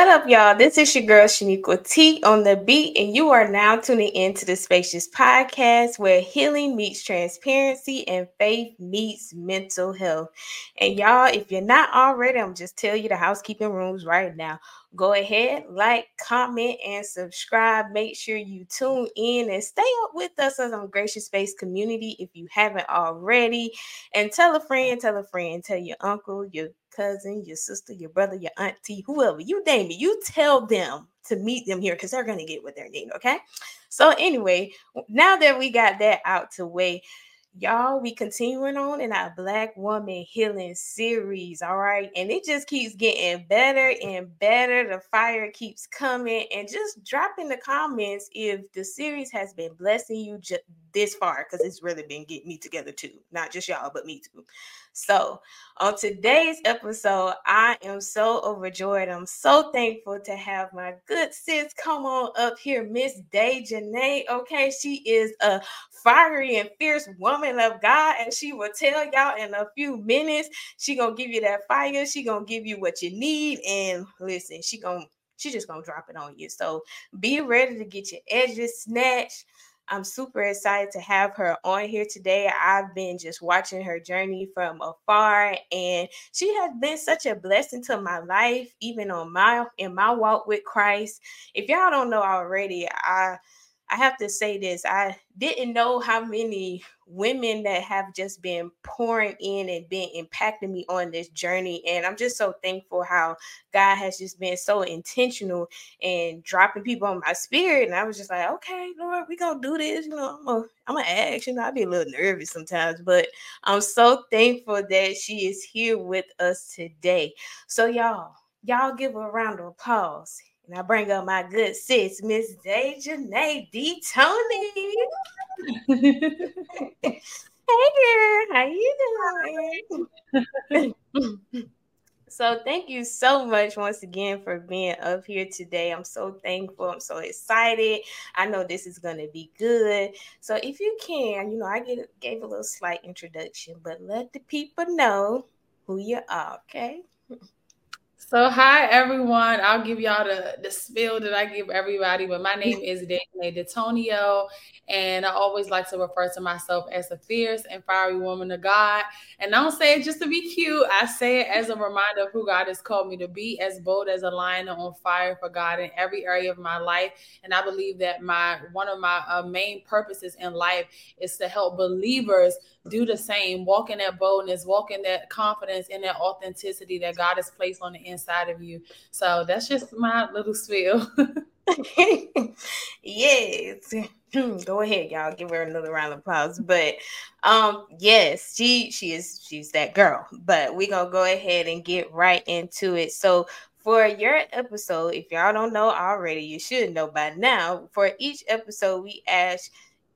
What up, y'all? This is your girl Shaniqua T on the beat, and you are now tuning into the Spacious Podcast where healing meets transparency and faith meets mental health. And y'all, if you're not already, I'm just telling you the housekeeping rooms right now. Go ahead, like, comment, and subscribe. Make sure you tune in and stay up with us as a gracious space community if you haven't already. And tell a friend, tell a friend, tell your uncle, your cousin, your sister, your brother, your auntie, whoever you name it, you tell them to meet them here because they're going to get what they need. Okay. So, anyway, now that we got that out to way, y'all we continuing on in our black woman healing series all right? And it just keeps getting better and better. The fire keeps coming. And just drop in the comments if the series has been blessing you just this far because it's really been getting me together too not just y'all but me too. So on today's episode i am so overjoyed. I'm so thankful to have my good sis come on up here miss Dajanay. okay? She is a fiery and fierce woman of God, and she will tell y'all in a few minutes. She gonna give you that fire. She gonna give you what you need, and listen, she gonna she just gonna drop it on you. So be ready to get your edges snatched. I'm super excited to have her on here today. I've been just watching her journey from afar, and she has been such a blessing to my life, even on my in my walk with Christ. If y'all don't know already, I I have to say this. I didn't know how many women that have just been pouring in and been impacting me on this journey. And I'm just so thankful how God has just been so intentional and dropping people on my spirit. And I was just like, okay, Lord, we're gonna do this. You know, I'm gonna, I'm gonna ask. You know, I'd be a little nervous sometimes, but I'm so thankful that she is here with us today. So, y'all, y'all give a round of applause and I bring up my good sis, Miss Dajanay D. Tony. hey girl, how you doing? so thank you so much once again for being up here today. I'm so thankful. I'm so excited. I know this is gonna be good. So if you can, you know, I get, gave a little slight introduction, but let the people know who you are, okay? So hi everyone. I'll give y'all the, the spill that I give everybody, but my name is Danielle DTonyo, and I always like to refer to myself as a fierce and fiery woman of God. And I don't say it just to be cute. I say it as a reminder of who God has called me to be, as bold as a lion on fire for God in every area of my life. And I believe that my one of my uh, main purposes in life is to help believers do the same, walk in that boldness, walk in that confidence, in that authenticity that God has placed on the inside of you. So that's just my little spiel. yes. Go ahead, y'all. Give her another round of applause. But um, yes, she she is she's that girl. But we're gonna go ahead and get right into it. So for your episode, if y'all don't know already, you should know by now. For each episode, we ask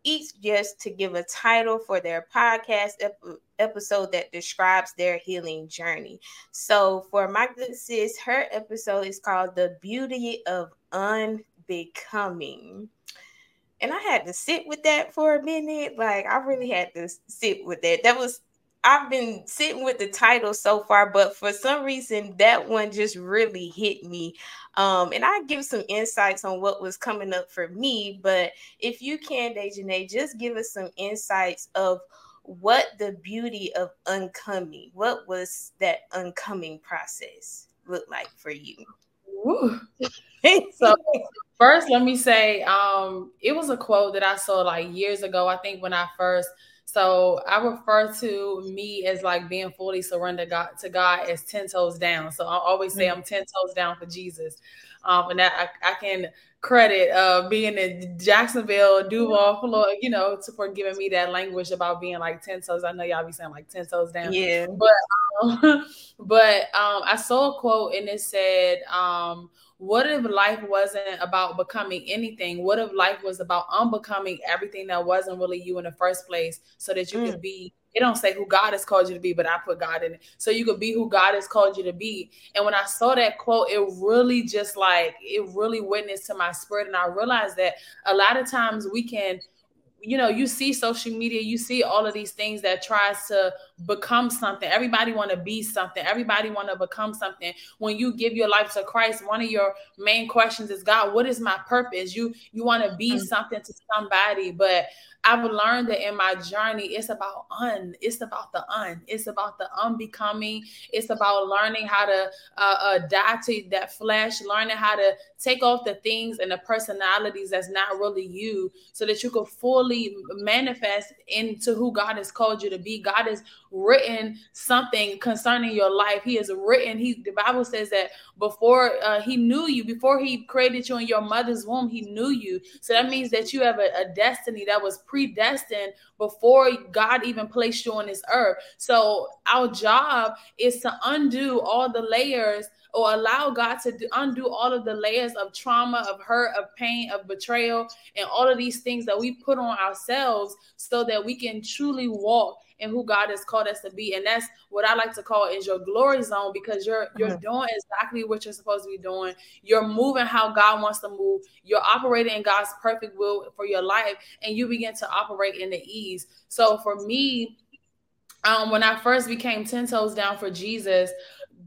each just to give a title for their podcast ep- episode that describes their healing journey. So for my good sis, her episode is called The Beauty of Unbecoming. And I had to sit with that for a minute. Like I really had to sit with that. That was I've been sitting with the title so far, but for some reason that one just really hit me. Um, and I give some insights on what was coming up for me. But if you can, Dajanay, just give us some insights of what the beauty of uncoming, what was that uncoming process look like for you? so first let me say um it was a quote that I saw like years ago. I think when I first so I refer to me as like being fully surrendered God, to God as 10 toes down. So I always say mm-hmm. I'm 10 toes down for Jesus. Um, and that I, I can credit uh, being in Jacksonville, Duval, Florida, you know, to, for giving me that language about being like 10 toes. I know y'all be saying like 10 toes down. Yeah. But, um, but um, I saw a quote and it said, um, what if life wasn't about becoming anything? What if life was about unbecoming everything that wasn't really you in the first place so that you mm. could be it don't say who God has called you to be, but I put God in it. So you could be who God has called you to be. And when I saw that quote, it really just like it really witnessed to my spirit. And I realized that a lot of times we can you know you see social media you see all of these things that tries to become something. Everybody want to be something. Everybody want to become something. When you give your life to christ one of your main questions is god what is my purpose? You you want to be mm-hmm. something to somebody but I've learned that in my journey, it's about un. It's about the un. It's about the unbecoming. It's about learning how to uh, uh, die to that flesh, learning how to take off the things and the personalities that's not really you, so that you can fully manifest into who God has called you to be. God has written something concerning your life. He has written. He the Bible says that before uh, He knew you, before He created you in your mother's womb, He knew you. So that means that you have a, a destiny that was predestined before God even placed you on this earth. So our job is to undo all the layers or allow God to do, undo all of the layers of trauma, of hurt, of pain, of betrayal, and all of these things that we put on ourselves so that we can truly walk in who God has called us to be. And that's what I like to call is your glory zone because you're you're mm-hmm. doing exactly what you're supposed to be doing. You're moving how God wants to move. You're operating in God's perfect will for your life, and you begin to operate in the ease. So for me, um, when I first became 10 toes down for Jesus,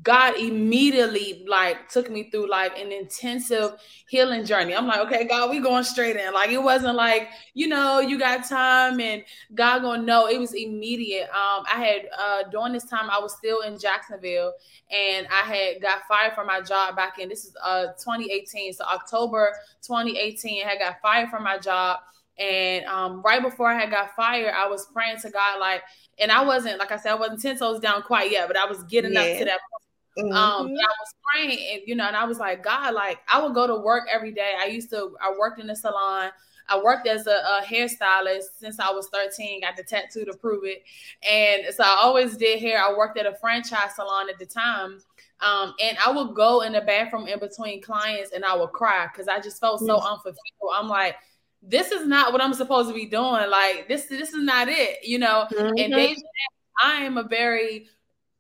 God immediately like took me through like an intensive healing journey. I'm like, okay, God, we going straight in. Like it wasn't like, you know, you got time and God gonna know. It was immediate. Um, I had uh during this time I was still in Jacksonville and I had got fired from my job back in this is uh 2018. So October 2018, I had got fired from my job. And um, right before I had got fired, I was praying to God, like, and I wasn't, like I said, I wasn't 10 toes down quite yet, but I was getting yeah. up to that point mm-hmm. Um, I was praying, and you know, and I was like, God, like I would go to work every day. I used to, I worked in the salon. I worked as a, a hairstylist since I was 13, got the tattoo to prove it. And so I always did hair. I worked at a franchise salon at the time. Um, and I would go in the bathroom in between clients and I would cry because I just felt so mm-hmm. unfulfilled. I'm like, this is not what I'm supposed to be doing. Like this, this is not it, you know. Mm-hmm. And they, I am a very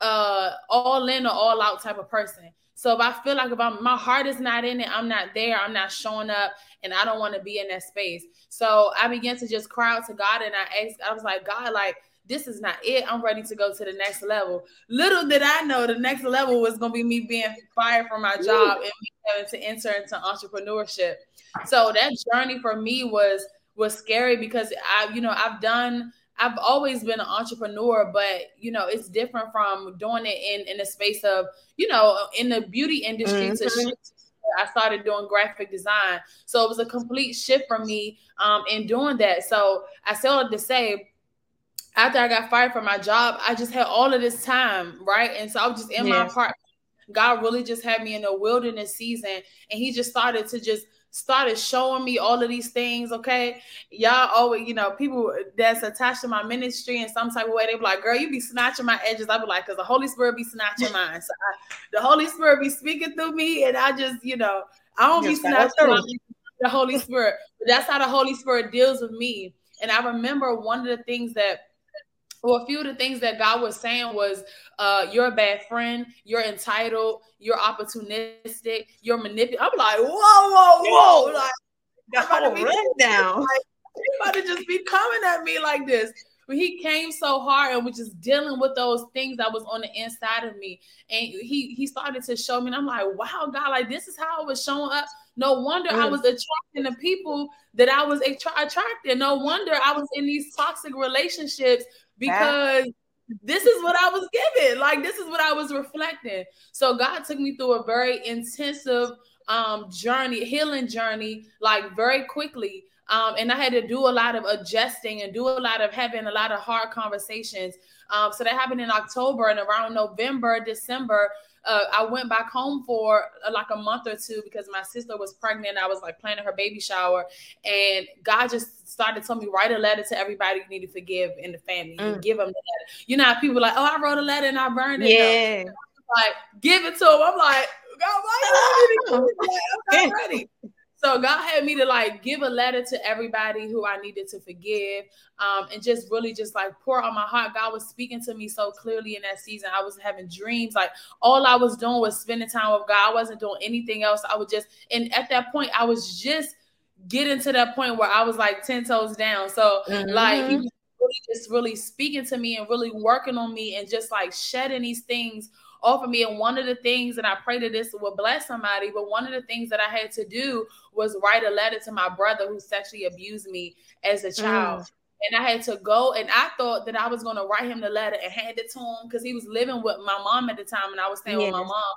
uh all in or all out type of person. So if I feel like if I'm my heart is not in it, I'm not there, I'm not showing up, and I don't want to be in that space. So I began to just cry out to God and I asked, I was like, God, like this is not it. I'm ready to go to the next level. Little did I know the next level was gonna be me being fired from my job and me having to enter into entrepreneurship. So that journey for me was was scary because I, you know, I've done I've always been an entrepreneur, but you know, it's different from doing it in in the space of, you know, in the beauty industry mm-hmm. to I started doing graphic design. So it was a complete shift for me um, in doing that. So I still to say, after I got fired from my job, I just had all of this time, right? And so I was just in yes. my apartment. God really just had me in a wilderness season, and He just started to just started showing me all of these things. Okay, y'all always, you know, people that's attached to my ministry in some type of way, they be like, "Girl, you be snatching my edges." I be like, "Cause the Holy Spirit be snatching mine." So I, the Holy Spirit be speaking through me, and I just, you know, I don't be snatching the Holy Spirit. But that's how the Holy Spirit deals with me. And I remember one of the things that well, a few of the things that God was saying was, uh, you're a bad friend, you're entitled, you're opportunistic, you're manipulative. I'm like, whoa, whoa, whoa. Like, the whole rundown. Like, about to just be coming at me like this. But he came so hard and was just dealing with those things that was on the inside of me. And he he started to show me, and I'm like, wow, God, like this is how I was showing up. No wonder mm. I was attracting the people that I was attra- attracting. No wonder I was in these toxic relationships because this is what I was given. Like this is what I was reflecting. So God took me through a very intensive um journey, healing journey, like very quickly. Um, and I had to do a lot of adjusting and do a lot of having a lot of hard conversations. Um, so that happened in October and around November, December, uh, I went back home for uh, like a month or two because my sister was pregnant. I was like planning her baby shower, and God just started telling me write a letter to everybody you need to forgive in the family mm. give them the letter. You know how people like, oh, I wrote a letter and I burned it. Yeah. Like, give it to him. I'm like, God, why you ready? I'm not ready. So God had me to like give a letter to everybody who I needed to forgive, um, and just really just like pour on my heart. God was speaking to me so clearly in that season. I was having dreams. Like all I was doing was spending time with God. I wasn't doing anything else. I was just, and at that point, I was just getting to that point where I was like 10 toes down. So mm-hmm. like he was really just really speaking to me and really working on me and just like shedding these things off of me. And one of the things, and I pray that this will bless somebody, but one of the things that I had to do was write a letter to my brother who sexually abused me as a child. Mm. And I had to go, and I thought that I was going to write him the letter and hand it to him because he was living with my mom at the time, and I was staying yes. with my mom.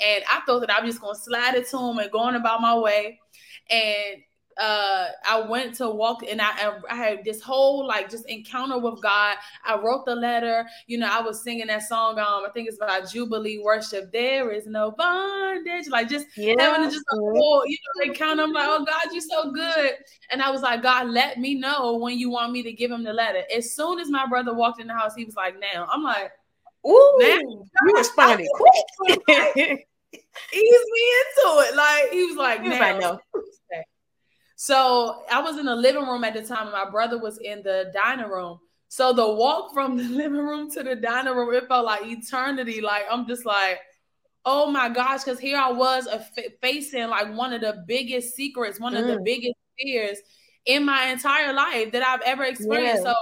And I thought that I was just going to slide it to him and going about my way. And uh, I went to walk and I, I had this whole like just encounter with God. I wrote the letter. You know, I was singing that song. Um, I think it's about Jubilee worship. There is no bondage. Like just yeah. having just a whole, you know, encounter. I'm like, oh God, you're so good. And I was like, God, let me know when you want me to give him the letter. As soon as my brother walked in the house, he was like, now. I'm like, ooh, now? you responded quick. Ease me into it. Like he was like, he was now. Like, no. So I was in the living room at the time, and my brother was in the dining room. So the walk from the living room to the dining room, it felt like eternity. Like I'm just like, oh my gosh, because here I was facing like one of the biggest secrets, one mm. of the mm. biggest fears in my entire life that I've ever experienced. Yeah. So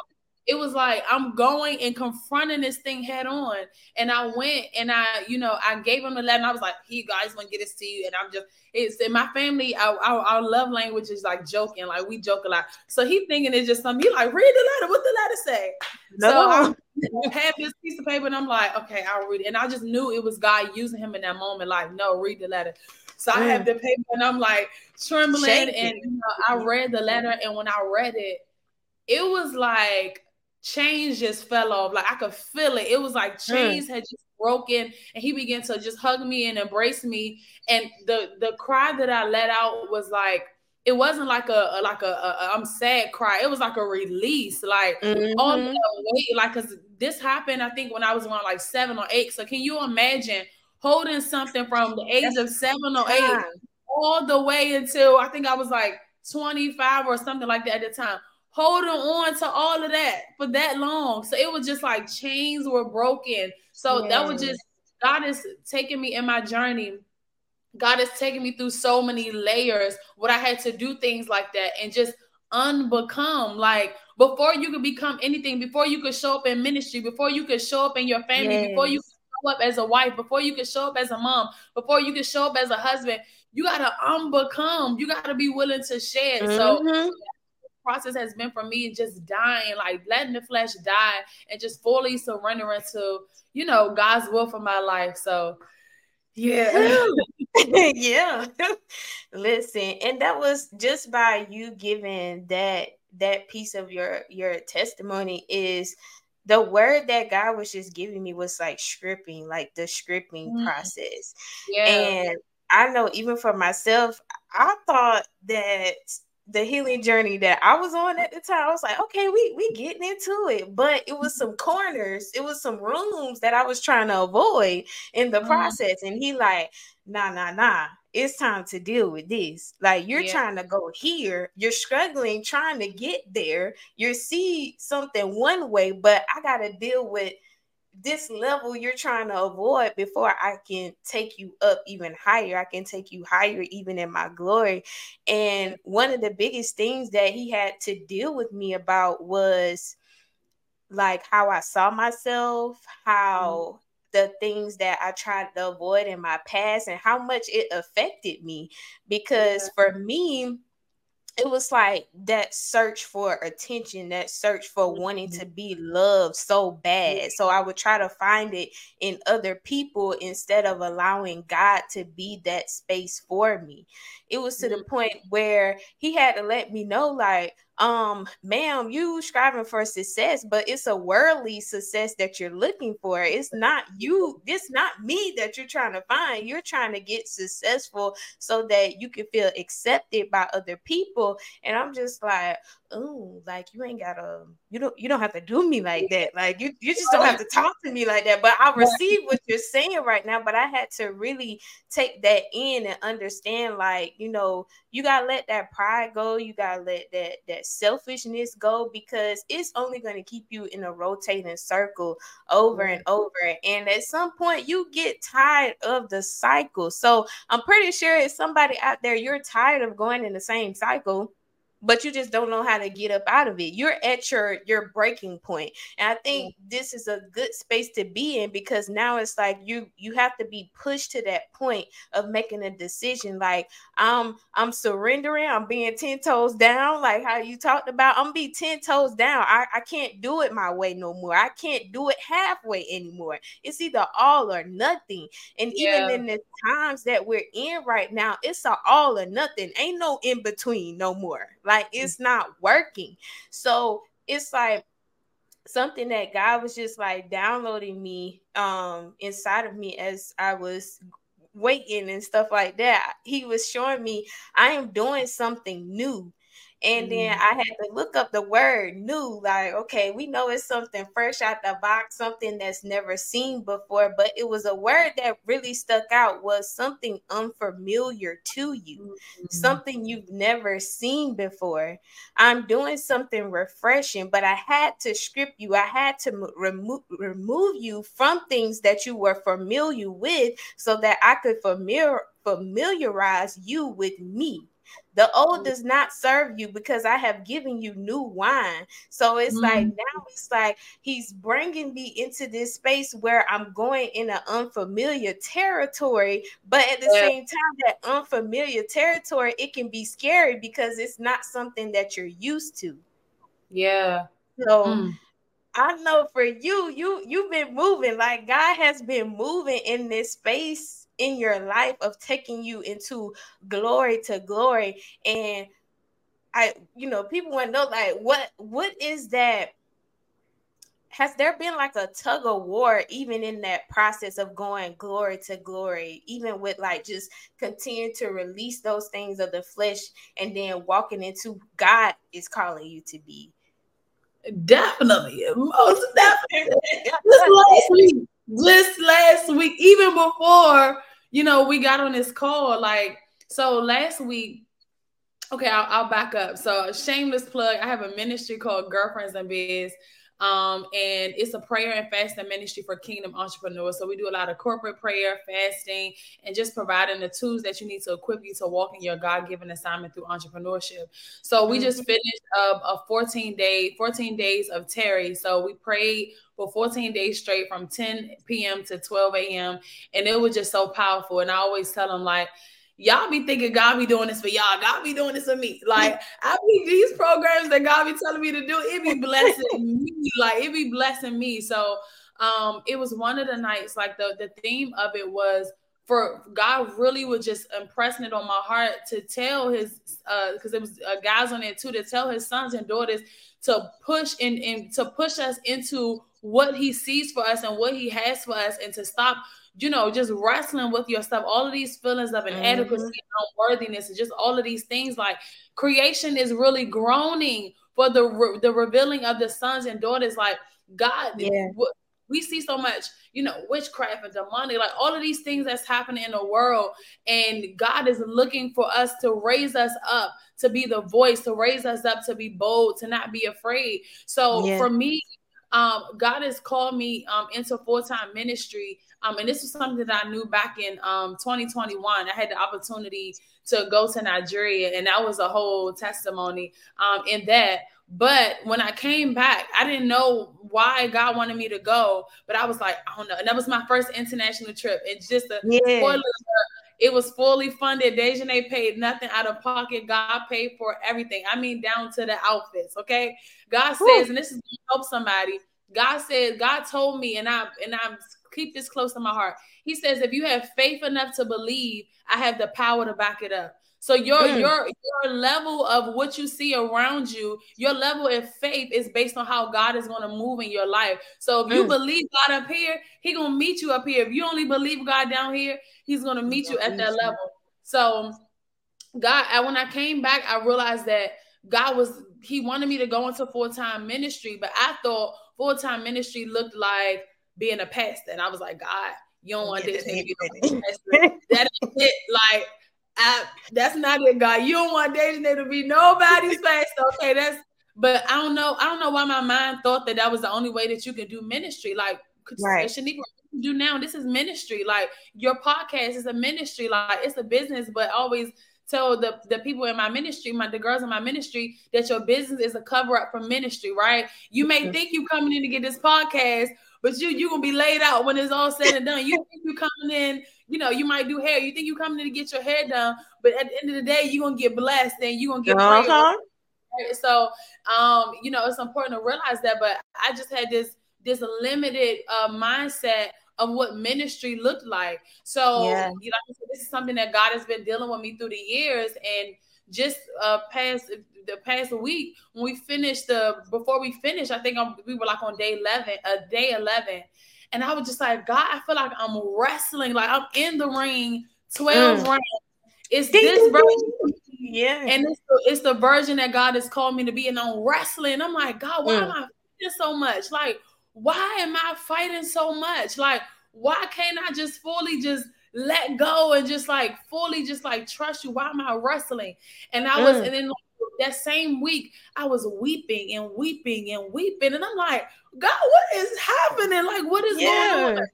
it was like I'm going and confronting this thing head on. And I went and I, you know, I gave him the letter. And I was like, "He guys, want to get this to you." And I'm just, it's in my family. Our, our, our, love language is like joking, like we joke a lot. So he thinking it's just something. He like, read the letter. What the letter say? No. So I have this piece of paper, and I'm like, okay, I'll read it. And I just knew it was God using him in that moment. Like, no, read the letter. So mm. I have the paper, and I'm like trembling, Shaking. and you know, I read the letter, and when I read it, it was like chains just fell off. Like I could feel it. It was like hmm. chains mm. had just broken, and he began to just hug me and embrace me. And the the cry that I let out was like it wasn't like a, a like a, a I'm sad cry. It was like a release, like mm-hmm. all the weight, like because this happened. I think when I was around like seven or eight. So can you imagine holding something from the age That's of seven or eight all the way until I think I was like 25 or something like that at the time holding on to all of that for that long. So it was just like chains were broken. So yeah. that was just God is taking me in my journey. God is taking me through so many layers. What I had to do things like that and just unbecome. Like before you could become anything, before you could show up in ministry, before you could show up in your family, yes. before you could show up as a wife, before you could show up as a mom, before you could show up as a husband, you gotta unbecome. You gotta be willing to shed. Mm-hmm. So process has been for me just dying, like letting the flesh die and just fully surrendering to, you know, God's will for my life. So yeah. yeah. Listen, and that was just by you giving that that piece of your your testimony is the word that God was just giving me was like scripting, like the scripting mm. process. Yeah. And I know even for myself, I thought that the healing journey that I was on at the time, I was like, okay, we we getting into it. But it was some corners, it was some rooms that I was trying to avoid in the mm-hmm. process. And he like, nah, nah, nah. It's time to deal with this. Like you're yeah. trying to go here, you're struggling trying to get there. You see something one way, but I gotta deal with this level you're trying to avoid before I can take you up even higher. I can take you higher even in my glory. And one of the biggest things that he had to deal with me about was like how I saw myself, how mm. the things that I tried to avoid in my past and how much it affected me because for me it was like that search for attention, that search for wanting to be loved so bad. So I would try to find it in other people instead of allowing God to be that space for me. It was to the mm-hmm. point where he had to let me know, like, um, ma'am, you striving for success, but it's a worldly success that you're looking for. It's not you, it's not me that you're trying to find. You're trying to get successful so that you can feel accepted by other people. And I'm just like, oh, like you ain't gotta you don't you don't have to do me like that. Like you, you just don't have to talk to me like that. But I receive what you're saying right now. But I had to really take that in and understand, like, you know, you gotta let that pride go, you gotta let that that selfishness go because it's only gonna keep you in a rotating circle over and over. And at some point you get tired of the cycle. So I'm pretty sure it's somebody out there, you're tired of going in the same cycle but you just don't know how to get up out of it. You're at your your breaking point. And I think yeah. this is a good space to be in because now it's like you you have to be pushed to that point of making a decision like I'm I'm surrendering, I'm being 10 toes down like how you talked about. I'm be 10 toes down. I I can't do it my way no more. I can't do it halfway anymore. It's either all or nothing. And yeah. even in the times that we're in right now, it's a all or nothing. Ain't no in between no more. Like mm. it's not working. So it's like something that God was just like downloading me um inside of me as I was waiting and stuff like that. He was showing me I am doing something new. And then mm. I had to look up the word new, like, okay, we know it's something fresh out the box, something that's never seen before, but it was a word that really stuck out was something unfamiliar to you, mm-hmm. something you've never seen before. I'm doing something refreshing, but I had to strip you, I had to remove remove you from things that you were familiar with so that I could familiar familiarize you with me. The old does not serve you because I have given you new wine. So it's mm-hmm. like now it's like he's bringing me into this space where I'm going in an unfamiliar territory, but at the yeah. same time, that unfamiliar territory it can be scary because it's not something that you're used to. Yeah. So. Mm. I know for you, you you've been moving like God has been moving in this space in your life of taking you into glory to glory. And i you know people want to know like what what is that? Has there been like a tug of war even in that process of going glory to glory even with like just continue to release those things of the flesh and then walking into god is calling you to be? Definitely. Most definitely. Just last week just last week even before you know, we got on this call like so last week. Okay, I'll, I'll back up. So, shameless plug. I have a ministry called Girlfriendz in Biz. Um, and it's a prayer and fasting ministry for kingdom entrepreneurs. So we do a lot of corporate prayer, fasting, and just providing the tools that you need to equip you to walk in your God-given assignment through entrepreneurship. So we just mm-hmm. finished up a 14 day, 14 days of Terry. So we prayed for 14 days straight from 10 p.m. to 12 a.m. And it was just so powerful. And I always tell them like y'all be thinking God be doing this for y'all. God be doing this for me. Like I be these programs that God be telling me to do, it be blessing me. Like it be blessing me. So um it was one of the nights, like the the theme of it was for God really was just impressing it on my heart to tell his uh because it was uh, guys on there too to tell his sons and daughters to push and, and to push us into what he sees for us and what he has for us and to stop you know, just wrestling with yourself, all of these feelings of inadequacy mm-hmm. and unworthiness, and just all of these things. Like creation is really groaning for the re- the revealing of the sons and daughters. Like God, yeah. we see so much, you know, witchcraft and demonic, like all of these things that's happening in the world, and God is looking for us to raise us up, to be the voice, to raise us up, to be bold, to not be afraid. So yeah. for me, um, God has called me um, into full time ministry um, and this was something that I knew back in um, 2021. I had the opportunity to go to Nigeria, and that was a whole testimony um, in that. But when I came back, I didn't know why God wanted me to go, but I was like, I don't know. And that was my first international trip. It's just a yeah. spoiler. It was fully funded. Dajanay paid nothing out of pocket. God paid for everything. I mean, down to the outfits. Okay. God says, and this is to help somebody. God said, God told me, and I and I'm keep this close to my heart. He says, if you have faith enough to believe, I have the power to back it up. So your mm. your your level of what you see around you, your level of faith is based on how God is going to move in your life. So if mm. you believe God up here, He gonna meet you up here. If you only believe God down here, He's gonna meet you at that level. So God, when I came back, I realized that God was He wanted me to go into full time ministry, but I thought full time ministry looked like being a pastor, and I was like, God, you don't want this that ain't it. Like, I, that's not it, God. You don't want Dajanay to be nobody's pastor. Okay, that's. But I don't know. I don't know why my mind thought that that was the only way that you could do ministry. Like, right. Shaniqua, do now. This is ministry. Like your podcast is a ministry. Like it's a business, but always tell the, the people in my ministry, my the girls in my ministry, that your business is a cover up for ministry, right? You may mm-hmm. think you coming in to get this podcast, but you you gonna be laid out when it's all said and done. You think you coming in, you know, you might do hair. You think you coming in to get your hair done, but at the end of the day, you're gonna get blessed and you're gonna get uh-huh. So, um, you know, it's important to realize that. But I just had this this limited uh, mindset of what ministry looked like. So, yeah. you know, this is something that God has been dealing with me through the years. And just uh past the past week when we finished the before we finished, I think I'm, we were like on day 11, uh, day 11. And I was just like, God, I feel like I'm wrestling, like I'm in the ring 12 mm. rounds. It's Ding, this version. Yeah. And it's the, it's the version that God has called me to be. And I'm wrestling. I'm like, God, why mm. am I fighting so much? Like, why am I fighting so much? Like, why can't I just fully just let go and just like fully just like trust you? Why am I wrestling? And I was, mm. and then that same week, I was weeping and weeping and weeping. And I'm like, God, what is happening? Like, what is yeah. going on?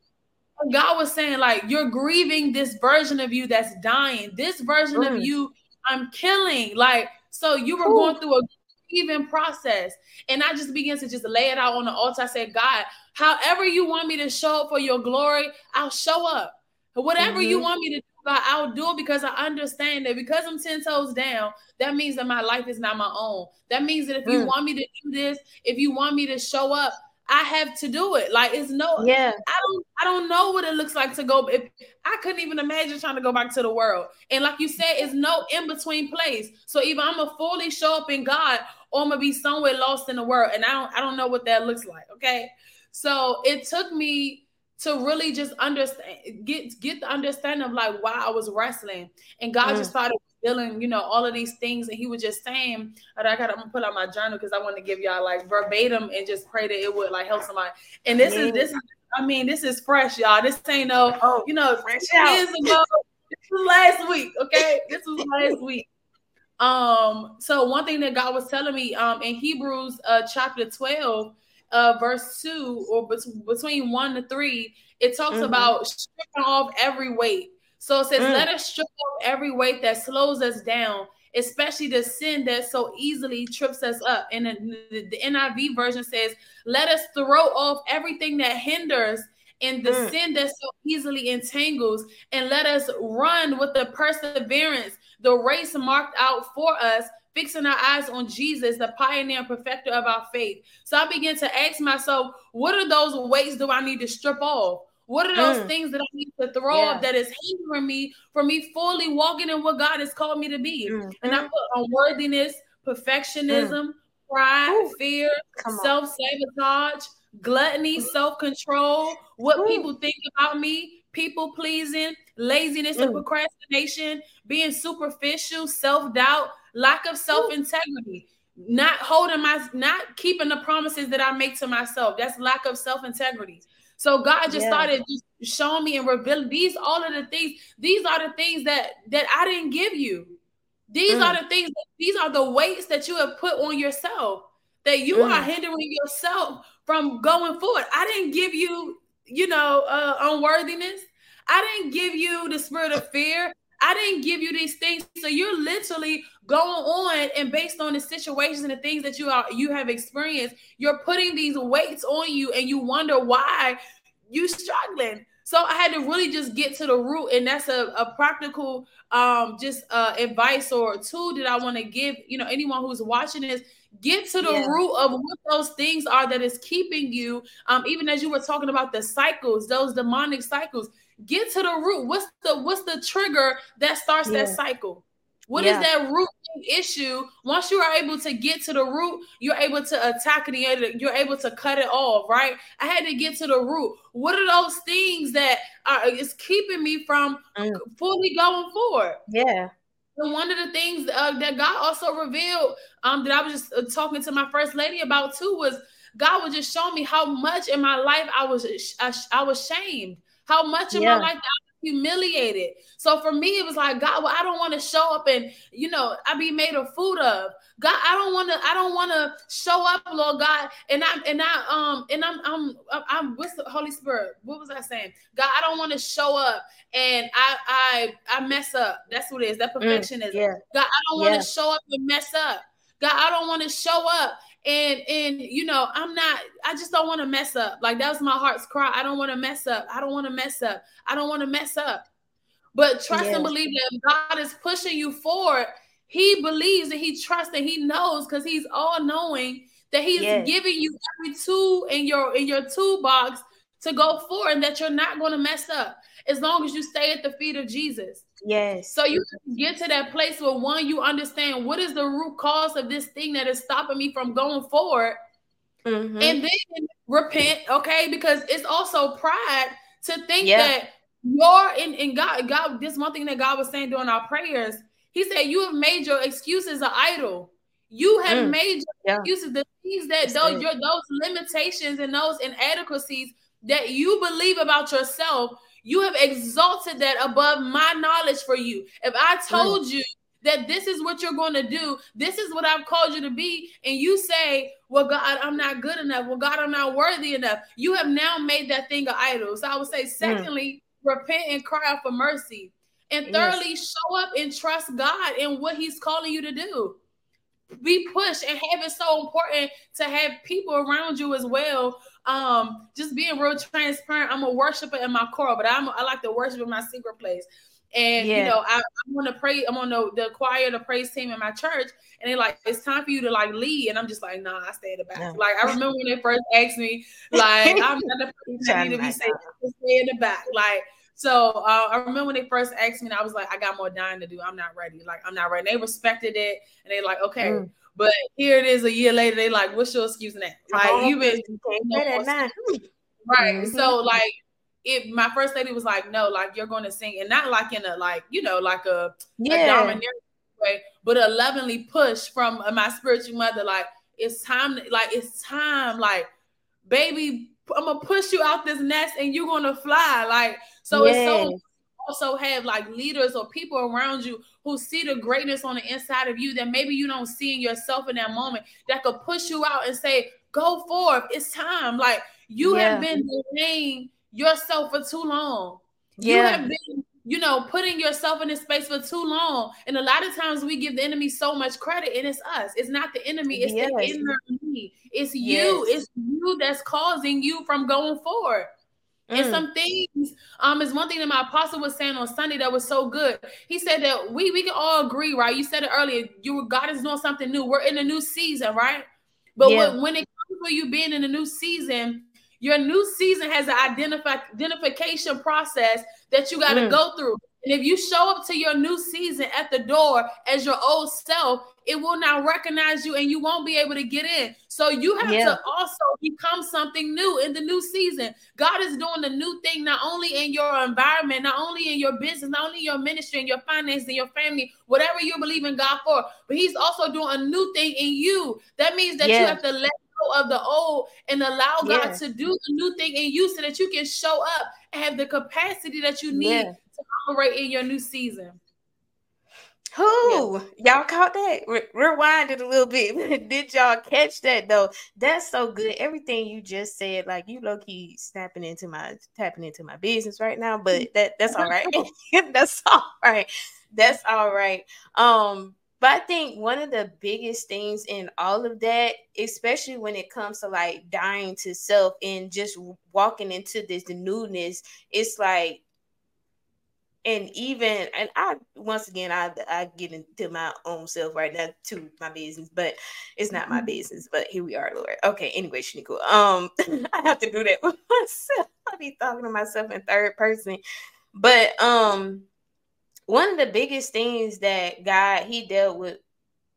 And God was saying, like, you're grieving this version of you that's dying. This version mm. of you, I'm killing. Like, so you were Ooh. going through a grieving process. And I just began to just lay it out on the altar. I said, God, however you want me to show up for your glory, I'll show up. Whatever mm-hmm. you want me to do, God, I'll do it because I understand that because I'm 10 toes down, that means that my life is not my own. That means that if mm. you want me to do this, if you want me to show up, I have to do it. Like it's no, yeah. I don't, I don't know what it looks like to go. If I couldn't even imagine trying to go back to the world, and like you said, it's no in between place. So either I'm gonna fully show up in God, or I'm gonna be somewhere lost in the world, and I don't, I don't know what that looks like. Okay, so it took me to really just understand, get get the understanding of like why I was wrestling, and God mm. just started feeling, you know, all of these things, and He was just saying, I got I'm gonna put out my journal because I want to give y'all like verbatim and just pray that it would like help somebody. And this is this, is I mean, this is fresh, y'all. This ain't no, oh, you know, fresh years ago. This was last week, okay? This was last week. Um, so one thing that God was telling me, um, in Hebrews uh chapter 12 uh, verse two or between one to three, it talks mm-hmm. about stripping off every weight. So it says, mm. let us strip off every weight that slows us down, especially the sin that so easily trips us up. And the, the NIV version says, let us throw off everything that hinders and the mm. sin that so easily entangles, and let us run with the perseverance the race marked out for us fixing our eyes on Jesus, the pioneer and perfecter of our faith. So I began to ask myself, what are those weights do I need to strip off? What are those mm. things that I need to throw yeah. off that is hindering me from me fully walking in what God has called me to be? Mm-hmm. And I put unworthiness, perfectionism, mm. pride, Ooh. fear, self sabotage, gluttony, self control, what Ooh. people think about me, people pleasing, laziness mm. and procrastination, being superficial, self doubt, lack of self integrity, not holding my, not keeping the promises that I make to myself. That's lack of self integrity. So God just yeah. started just showing me and revealing these all of the things. These are the things that that I didn't give you. These mm. are the things. These are the weights that you have put on yourself. That you mm. are hindering yourself from going forward. I didn't give you, you know, uh, unworthiness. I didn't give you the spirit of fear. I didn't give you these things. So you're literally going on and based on the situations and the things that you are you have experienced, you're putting these weights on you and you wonder why you struggling. So I had to really just get to the root, and that's a, a practical um just uh advice or tool that I want to give, you know, anyone who's watching this get to the yeah. root of what those things are that is keeping you um even as you were talking about the cycles those demonic cycles get to the root. What's the what's the trigger that starts yeah. that cycle? What yeah. is that root issue? Once you are able to get to the root, you're able to attack it. You're able to cut it off, right? I had to get to the root. What are those things that are is keeping me from mm. fully going forward? Yeah. And one of the things uh, that God also revealed, um, that I was just uh, talking to my first lady about too, was God was just showing me how much in my life I was I, I was shamed, how much in yeah. my life I was humiliated. So for me, it was like, God, well, I don't want to show up and you know, I be made a food of. God, I don't want to, I don't want to show up, Lord God. And I'm and I um and I'm I'm I'm what's the Holy Spirit? What was I saying? God, I don't want to show up and I I I mess up. That's what it is. That mm, perfectionism. Mm, yeah. God, I don't want to yeah. show up and mess up. God, I don't want to show up and and you know i'm not i just don't want to mess up. Like that was my heart's cry. I don't want to mess up. I don't want to mess up. I don't want to mess up. But trust yes. and believe that god is pushing you forward he believes and he trusts and he knows because he's all knowing that he's yes. giving you every tool in your in your toolbox to go forward and that you're not going to mess up as long as you stay at the feet of jesus Yes. So you get to that place where one, you understand what is the root cause of this thing that is stopping me from going forward. Mm-hmm. And then repent, okay? Because it's also pride to think yeah. that you're in, in God. God, this one thing that God was saying during our prayers. He said, You have made your excuses an idol. You have mm. made your yeah. excuses, the things that those, your, those limitations and those inadequacies that you believe about yourself you have exalted that above my knowledge for you. If I told you that this is what you're going to do, this is what I've called you to be, and you say, Well, God, I'm not good enough. Well, God, I'm not worthy enough. You have now made that thing an idol. So I would say, secondly, mm. repent and cry out for mercy. And thirdly, yes. show up and trust God in what He's calling you to do be pushed and have it so important to have people around you as well um, just being real transparent. I'm a worshiper in my core, but I'm I like to worship in my secret place. And yeah. you know, I, I'm on the pray, I'm on the, the choir, the praise team in my church, and they like, it's time for you to like lead. And I'm just like, nah, I stay in the back. No. Like I remember when they first asked me, like, I'm not the person to be saying stay in the back. Like, so uh, I remember when they first asked me, and I was like, I got more dying to do. I'm not ready. Like, I'm not ready. And they respected it, and they like, okay. Mm. But here it is a year later. They like, what's your excuse now? Like you've been right. Mm-hmm. So like if my first lady was like, no, like you're going to sing, and not like in a like you know like a, yeah. a domineering way, but a lovingly push from my spiritual mother. Like it's time. Like it's time. Like baby, I'm gonna push you out this nest, and you're gonna fly. Like so, yes. it's so also have like leaders or people around you who see the greatness on the inside of you that maybe you don't see in yourself in that moment that could push you out and say, go forth. It's time. Like you yeah. have been delaying yourself for too long. Yeah. You have been, you know, putting yourself in this space for too long. And a lot of times we give the enemy so much credit, and it's us. It's not the enemy, it's yes. the enemy. It's yes. you. It's you that's causing you from going forward. Mm. And some things, um, is one thing that my apostle was saying on Sunday that was so good. He said that we we can all agree, right? You said it earlier. You God is doing something new. We're in a new season, right? But yeah. when, when it comes to you being in a new season, your new season has an identify, identification process that you got to mm. go through. And if you show up to your new season at the door as your old self, it will not recognize you and you won't be able to get in. So you have yeah. to also become something new in the new season. God is doing a new thing not only in your environment, not only in your business, not only in your ministry and your finances and your family, whatever you believe in God for, but He's also doing a new thing in you. That means that yeah. you have to let go of the old and allow God to do a new thing in you so that you can show up and have the capacity that you need to operate in your new season. Who yeah. y'all caught that? Re- rewind it a little bit. Did y'all catch that though? That's so good. Everything you just said, like you low key snapping into my tapping into my business right now, but that that's all right. that's all right. That's all right. Um, but I think one of the biggest things in all of that, especially when it comes to like dying to self and just walking into this newness, it's like and even and I once again I I get into my own self right now to my business, but it's not my mm-hmm. business. But here we are, Lord. Okay, anyway, Shaniqua, um, I have to do that with myself. I be talking to myself in third person, but um, one of the biggest things that God He dealt with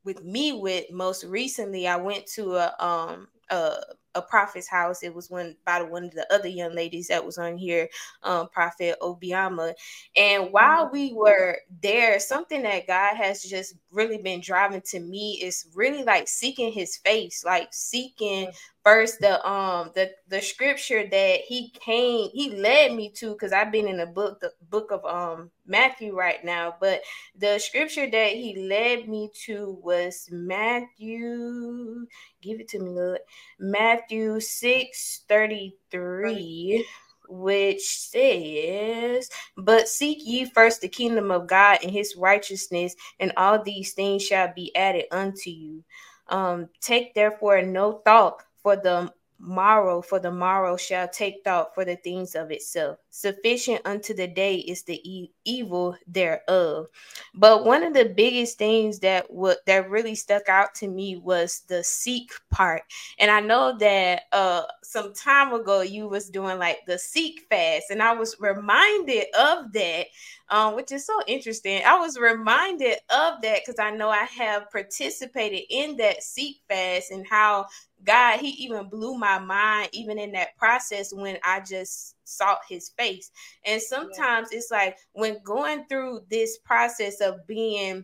with me with most recently, I went to a um a a prophet's house. It was one by the one of the other young ladies that was on here, um, Prophet Obiama. And while we were there, something that God has just really been driving to me is really like seeking his face, like seeking first the um the the scripture that he came he led me to because i've been in the book the book of um matthew right now but the scripture that he led me to was matthew give it to me lord matthew 6 33 which says, But seek ye first the kingdom of God and his righteousness, and all these things shall be added unto you. Um, take therefore no thought for the morrow, for the morrow shall take thought for the things of itself. Sufficient unto the day is the e- evil thereof. But one of the biggest things that what that really stuck out to me was the seek part. And I know that uh some time ago you was doing like the seek fast, and I was reminded of that um, which is so interesting. I was reminded of that because I know I have participated in that seek fast and how God, He even blew my mind, even in that process when I just sought His face. And sometimes yeah. it's like when going through this process of being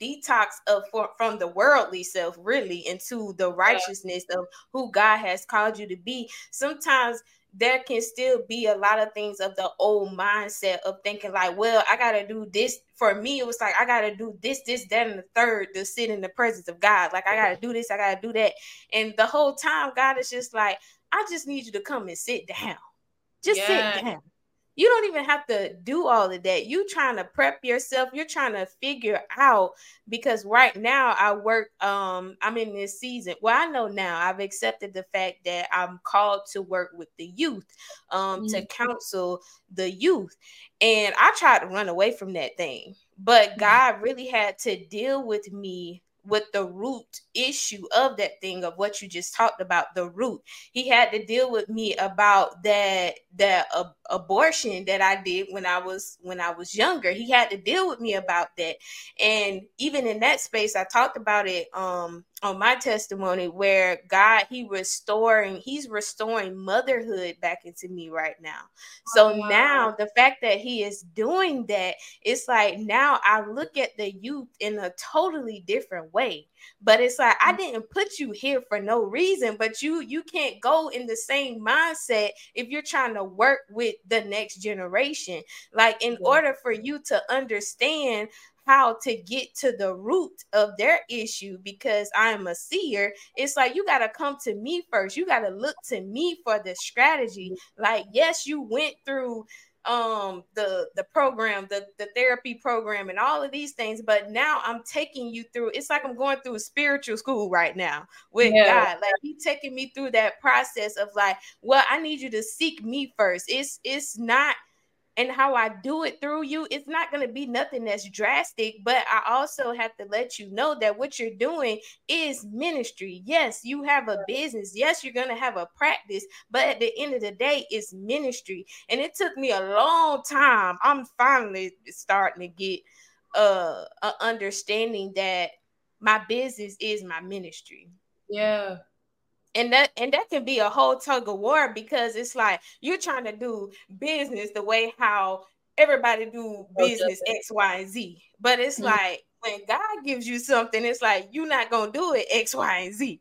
detox of for, from the worldly self really into the righteousness yeah. of who God has called you to be sometimes there can still be a lot of things of the old mindset of thinking like, well, I gotta do this. For me, it was like I gotta do this, this, that, and the third to sit in the presence of God. Like I gotta do this, I gotta do that. And the whole time, God is just like, I just need you to come and sit down. Just yeah. sit down you don't even have to do all of that. You trying to prep yourself. You're trying to figure out because right now I work. Um, I'm in this season. Well, I know now I've accepted the fact that I'm called to work with the youth, um, mm-hmm. to counsel the youth, and I tried to run away from that thing, but mm-hmm. God really had to deal with me with the root issue of that thing of what you just talked about the root. He had to deal with me about that that uh, abortion that i did when i was when i was younger he had to deal with me about that and even in that space i talked about it um on my testimony where God he restoring he's restoring motherhood back into me right now. So oh, wow. now the fact that he is doing that it's like now I look at the youth in a totally different way. But it's like I mm. didn't put you here for no reason, but you you can't go in the same mindset if you're trying to work with the next generation. Like in yeah. order for you to understand how to get to the root of their issue because I am a seer. It's like you got to come to me first. You got to look to me for the strategy. Like, yes, you went through um the the program the the therapy program and all of these things but now i'm taking you through it's like i'm going through a spiritual school right now with yeah. god like he taking me through that process of like well i need you to seek me first it's it's not and how I do it through you, it's not going to be nothing that's drastic, but I also have to let you know that what you're doing is ministry. Yes, you have a business. Yes, you're going to have a practice, but at the end of the day, it's ministry. And it took me a long time. I'm finally starting to get uh, a understanding that my business is my ministry. Yeah and that and that can be a whole tug of war because it's like you're trying to do business the way how everybody do business X, Y, and Z. But it's mm-hmm. like when God gives you something, it's like you're not gonna do it X, Y, and Z.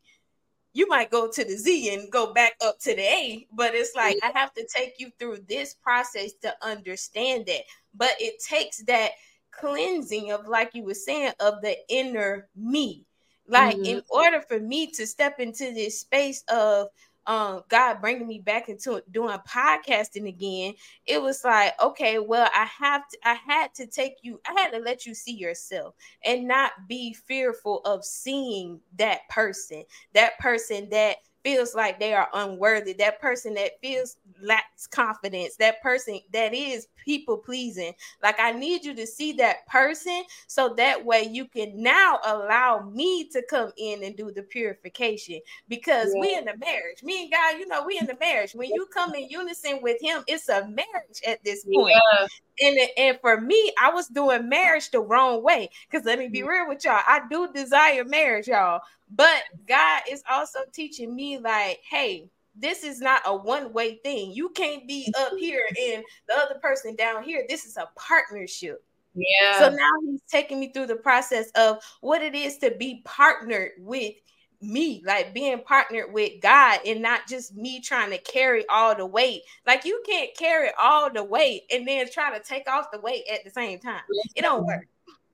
You might go to the Z and go back up to the A, but it's like I have to take you through this process to understand that. But it takes that cleansing of, like you were saying, of the inner me like mm-hmm. in order for me to step into this space of um God bringing me back into doing podcasting again, it was like, okay, well, I have to, I had to take you, I had to let you see yourself and not be fearful of seeing that person, that person that feels like they are unworthy, that person that feels lacks confidence, that person that is people pleasing. Like I need you to see that person so that way you can now allow me to come in and do the purification because yeah. we in the marriage. Me and God, you know, we in the marriage. When you come in unison with him, it's a marriage at this point. Yeah. And and for me, I was doing marriage the wrong way. Because let me be mm. real with y'all, I do desire marriage, y'all. But God is also teaching me, like, hey, this is not a one-way thing. You can't be up here and the other person down here. This is a partnership. Yeah. So now he's taking me through the process of what it is to be partnered with me, like being partnered with God and not just me trying to carry all the weight. Like you can't carry all the weight and then try to take off the weight at the same time. It don't work.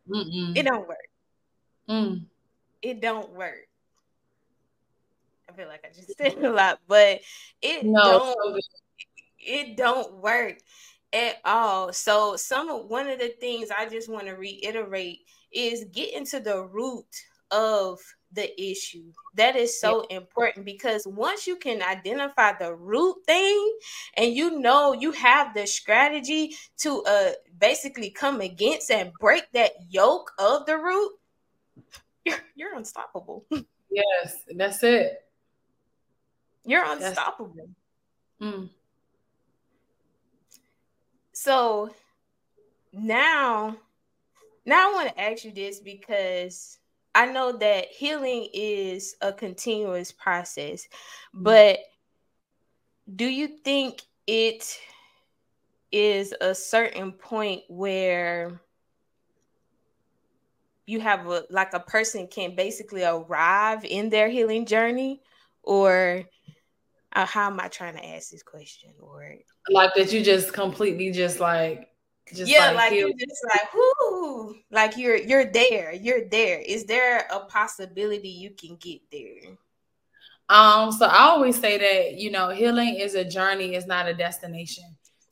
Mm-mm. It don't work. Mm. It don't work. I feel like I just said a lot, but it no. don't it don't work at all. So some of one of the things I just want to reiterate is get into the root of the issue. That is so yeah. important because once you can identify the root thing and you know you have the strategy to uh basically come against and break that yoke of the root, you're, you're unstoppable. Yes, that's it. You're unstoppable. Mm. So now, now I want to ask you this because I know that healing is a continuous process, mm. but do you think it is a certain point where you have a like a person can basically arrive in their healing journey or uh, how am I trying to ask this question or like that you just completely just like just yeah, like, like you're just like whoo, like you're you're there, you're there. Is there a possibility you can get there? Um, so I always say that you know, healing is a journey, it's not a destination.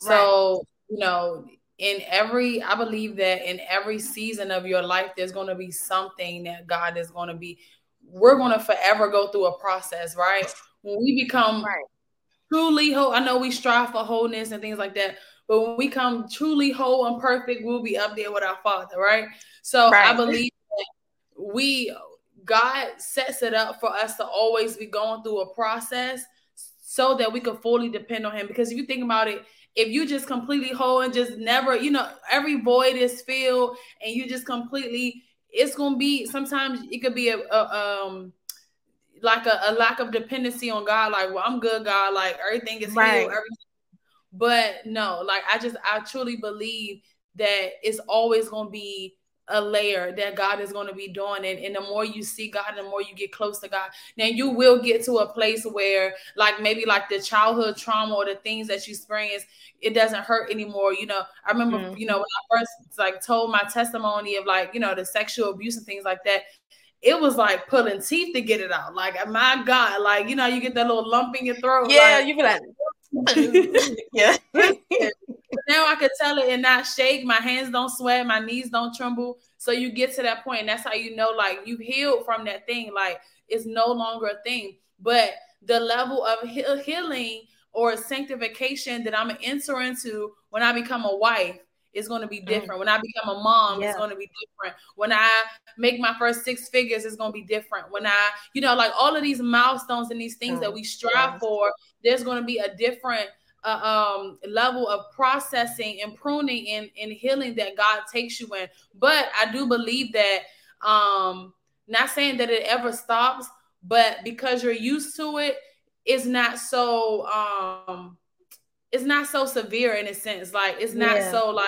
Right. So, you know, in every I believe that in every season of your life, there's gonna be something that God is gonna be, we're gonna forever go through a process, right? When we become right. truly whole, I know we strive for wholeness and things like that, but when we come truly whole and perfect, we'll be up there with our Father, right? So right. I believe we God sets it up for us to always be going through a process so that we can fully depend on Him. Because if you think about it, if you just completely whole and just never, you know, every void is filled, and you just completely, it's gonna be sometimes it could be a, a um like a, a, lack of dependency on God. Like, well, I'm good, God. Like everything is right. healed, everything but no, like I just I truly believe that it's always gonna be a layer that God is going to be doing. And, and the more you see God, the more you get close to God, then you will get to a place where, like, maybe like the childhood trauma or the things that you experience, it doesn't hurt anymore. You know, I remember, mm-hmm. you know, when I first like told my testimony of like, you know, the sexual abuse and things like that. It was like pulling teeth to get it out. Like, my God, like, you know, you get that little lump in your throat. Yeah, like, you be like, yeah. now I could tell it and not shake. My hands don't sweat. My knees don't tremble. So you get to that point, and that's how you know, like you healed from that thing. Like it's no longer a thing. But the level of healing or sanctification that I'm gonna enter into when I become a wife is going to be mm. different. Mm. When I become a mom, yeah. it's going to be different. When I make my first six figures, it's going to be different. When I, you know, like all of these milestones and these things mm. that we strive for, there's going to be a different uh, um, level of processing and pruning and, and healing that God takes you in. But I do believe that, um, not saying that it ever stops, but because you're used to it, it's not so um it's not so severe in a sense. Like it's not yeah. so like,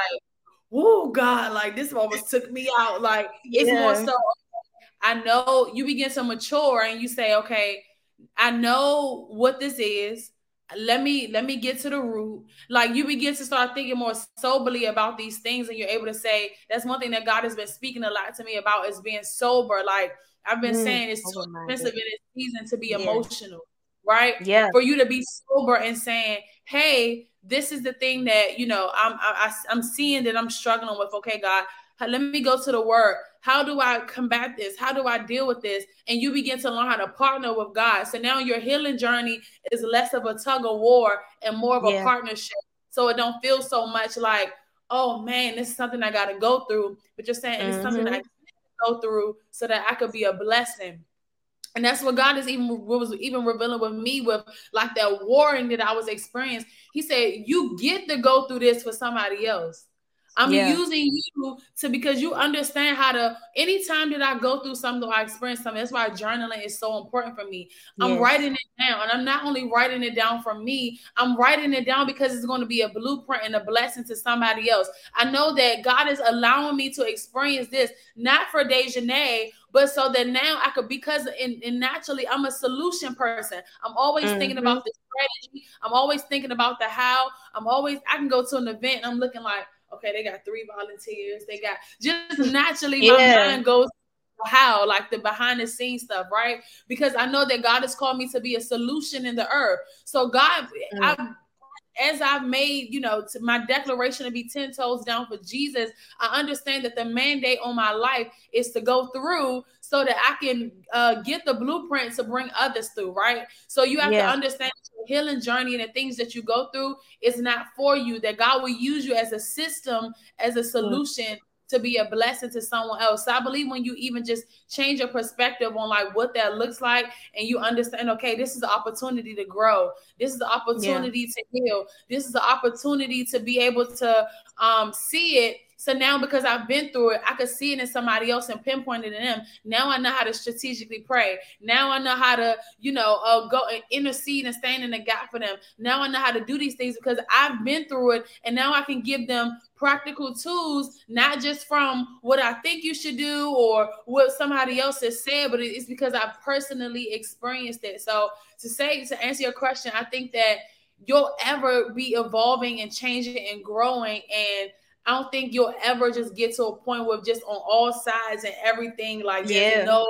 oh God, like this almost took me out. Like it's yeah. more so I know you begin to mature and you say, okay, I know what this is. Let me let me get to the root. Like you begin to start thinking more soberly about these things, and you're able to say that's one thing that God has been speaking a lot to me about is being sober. Like I've been mm, saying, it's too expensive in this season to be yeah. emotional right? Yeah. For you to be sober and saying, "Hey, this is the thing that you know I'm I, I'm seeing that I'm struggling with." Okay, God, let me go to the Word. How do I combat this? How do I deal with this? And you begin to learn how to partner with God. So now your healing journey is less of a tug of war and more of yeah. a partnership. So it don't feel so much like, oh man, this is something I got to go through. But you're saying mm-hmm. it's something I go through so that I could be a blessing and that's what God is even was even revealing with me with like that warring that I was experiencing. He said, You get to go through this for somebody else. I'm yeah. using you to because you understand how to. Anytime that I go through something or I experience something, that's why journaling is so important for me. I'm writing it down, and I'm not only writing it down for me. I'm writing it down because it's going to be a blueprint and a blessing to somebody else. I know that God is allowing me to experience this not for Dajanay, but so that now I could because in, in naturally I'm a solution person. I'm always mm-hmm. thinking about the strategy. I'm always thinking about the how. I'm always I can go to an event and I'm looking like okay, they got three volunteers. They got just naturally yeah. my mind goes how like the behind the scenes stuff right because i know that god has called me to be a solution in the earth so god mm. i as I've made, you know, my declaration to be 10 toes down for Jesus, I understand that the mandate on my life is to go through so that I can uh, get the blueprint to bring others through, right? So you have yeah. to understand the healing journey and the things that you go through is not for you, that God will use you as a system, as a solution to be a blessing to someone else. So I believe when you even just change your perspective on like what that looks like and you understand, okay, this is an opportunity to grow. This is the opportunity yeah. to heal. This is the opportunity to be able to um, see it so now, because I've been through it, I could see it in somebody else and pinpoint it in them. Now I know how to strategically pray. Now I know how to, you know, uh, go and intercede and stand in the gap for them. Now I know how to do these things because I've been through it, and now I can give them practical tools, not just from what I think you should do or what somebody else has said, but it's because I personally experienced it. So to say to answer your question, I think that you'll ever be evolving and changing and growing and I don't think you'll ever just get to a point where just on all sides and everything like yeah. no,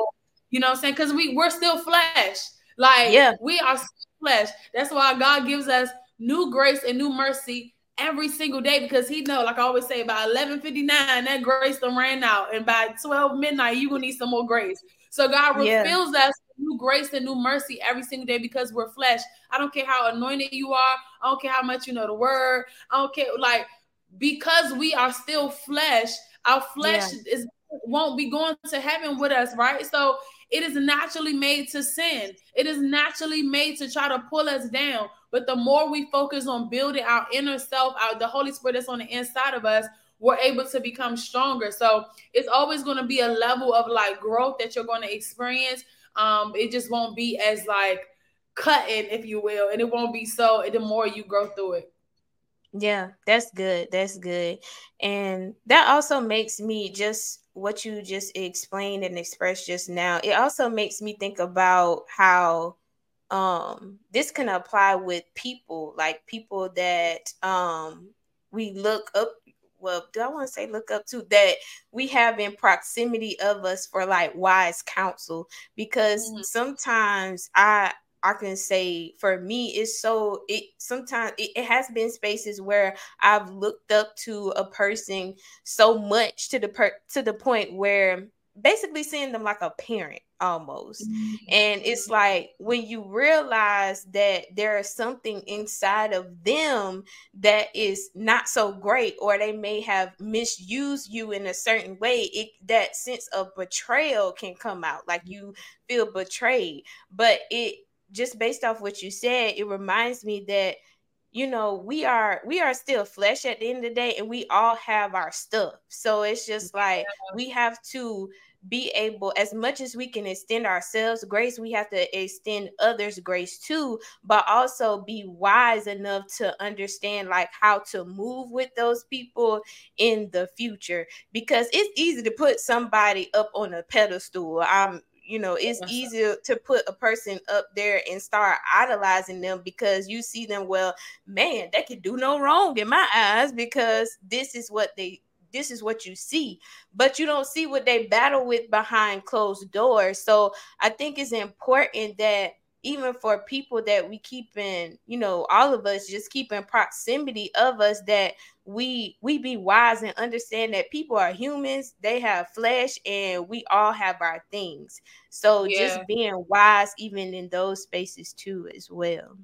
you know what I'm saying? Because we we're still flesh. Like yeah. we are flesh. That's why God gives us new grace and new mercy every single day because he know, like I always say, by 11:59, that grace done ran out, and by 12 midnight, you gonna need some more grace. So God refills yeah. us new grace and new mercy every single day because we're flesh. I don't care how anointed you are. I don't care how much you know the word. I don't care like because we are still flesh, our flesh yeah. is won't be going to heaven with us, right? So it is naturally made to sin. It is naturally made to try to pull us down. But the more we focus on building our inner self, our the Holy Spirit that's on the inside of us, we're able to become stronger. So it's always going to be a level of like growth that you're going to experience. Um, it just won't be as like cutting, if you will, and it won't be so the more you grow through it. Yeah, that's good. That's good. And that also makes me just what you just explained and expressed just now. It also makes me think about how um this can apply with people, like people that um we look up well, do I want to say look up to that we have in proximity of us for like wise counsel because mm-hmm. sometimes I I can say for me, it's so it sometimes it, it, has been spaces where I've looked up to a person so much to the per to the point where basically seeing them like a parent almost. Mm-hmm. And it's like when you realize that there is something inside of them that is not so great, or they may have misused you in a certain way, it that sense of betrayal can come out. Like you feel betrayed. But it just based off what you said, it reminds me that you know we are we are still flesh at the end of the day and we all have our stuff. So it's just like we have to be able as much as we can extend ourselves grace we have to extend others grace too but also be wise enough to understand like how to move with those people in the future. Because it's easy to put somebody up on a pedestal. I'm you know it's easier to put a person up there and start idolizing them because you see them well man they can do no wrong in my eyes because this is what they this is what you see. But you don't see what they battle with behind closed doors. So i think it's important that even for people that we keep in, you know, all of us just keep in proximity of us that we we be wise and understand that people are humans, they have flesh and we all have our things. So yeah. just being wise even in those spaces too as well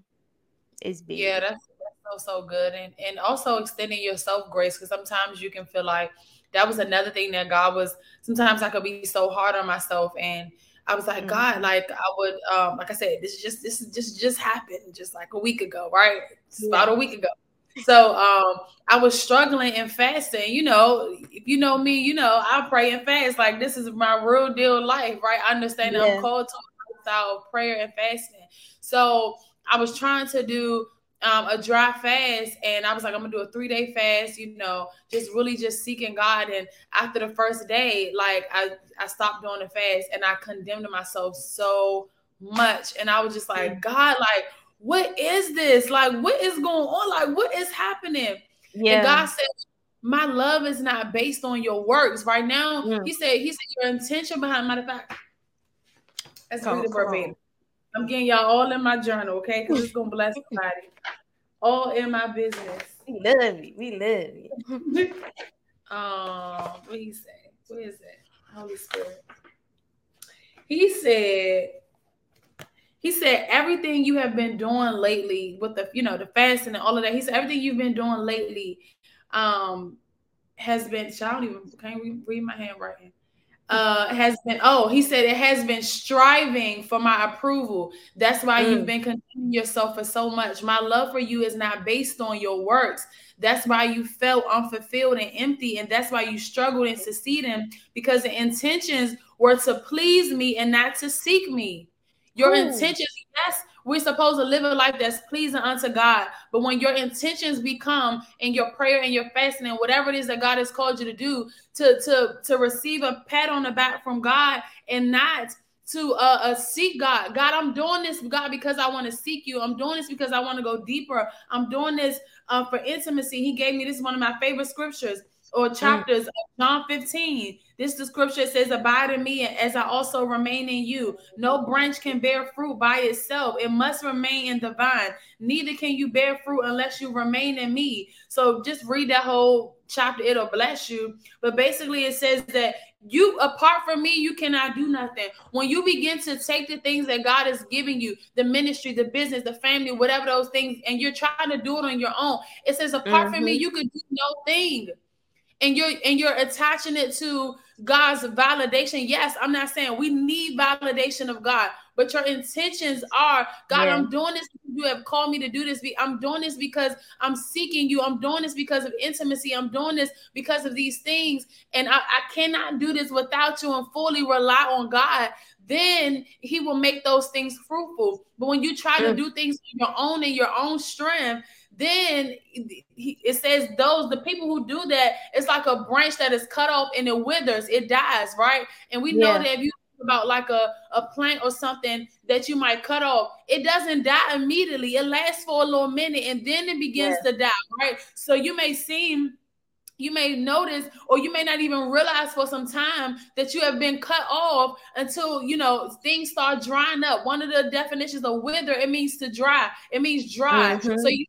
is big. Yeah, that's, that's so so good. And and also extending yourself grace because sometimes you can feel like that was another thing that God was sometimes I could be so hard on myself and I was like, mm-hmm. God, like I would, um, like I said, this is just this is just just happened just like a week ago, right? yeah. about a week ago. So um, I was struggling and fasting. You know, if you know me, you know I pray and fast. Like this is my real deal life, right? I understand yeah. I'm called to a lifestyle of prayer and fasting. So I was trying to do um, a dry fast, and I was like, I'm gonna do a three day fast. You know, just really just seeking God. And after the first day, like I I stopped doing the fast, and I condemned myself so much, and I was just like, God, like what is this? Like, what is going on? Like, what is happening? Yeah. And God said, My love is not based on your works. Right now, yeah. He said, He said, Your intention behind matter of fact. Let's read the verbatim. I'm getting y'all all in my journal, okay? Because it's gonna bless somebody. all in my business. We love you. We love you. um, what he say? What is that? Holy Spirit. He said, he said everything you have been doing lately with the you know the fasting and all of that he said everything you've been doing lately um has been i don't even can't read, read my handwriting uh has been oh he said it has been striving for my approval that's why mm. you've been continuing yourself for so much my love for you is not based on your works that's why you felt unfulfilled and empty and that's why you struggled in succeeding because the intentions were to please me and not to seek me your Ooh. intentions, yes, we're supposed to live a life that's pleasing unto God. But when your intentions become in your prayer and your fasting and whatever it is that God has called you to do, to to to receive a pat on the back from God and not to uh, uh, seek God. God, I'm doing this, God, because I want to seek you. I'm doing this because I want to go deeper. I'm doing this uh, for intimacy. He gave me this one of my favorite scriptures or mm. chapters mm. of John 15. This the scripture says, Abide in me as I also remain in you. No branch can bear fruit by itself, it must remain in the vine. Neither can you bear fruit unless you remain in me. So just read that whole chapter, it'll bless you. But basically, it says that you apart from me you cannot do nothing when you begin to take the things that god is giving you the ministry the business the family whatever those things and you're trying to do it on your own it says apart mm-hmm. from me mm-hmm. you could do no thing and you're and you're attaching it to God's validation. Yes, I'm not saying we need validation of God, but your intentions are God, yeah. I'm doing this you have called me to do this. I'm doing this because I'm seeking you. I'm doing this because of intimacy. I'm doing this because of these things. And I, I cannot do this without you and fully rely on God. Then he will make those things fruitful. But when you try to do things on your own in your own strength, then it says those the people who do that it's like a branch that is cut off and it withers it dies right and we yeah. know that if you about like a, a plant or something that you might cut off it doesn't die immediately it lasts for a little minute and then it begins yeah. to die right so you may seem you may notice or you may not even realize for some time that you have been cut off until you know things start drying up one of the definitions of wither it means to dry it means dry mm-hmm. so you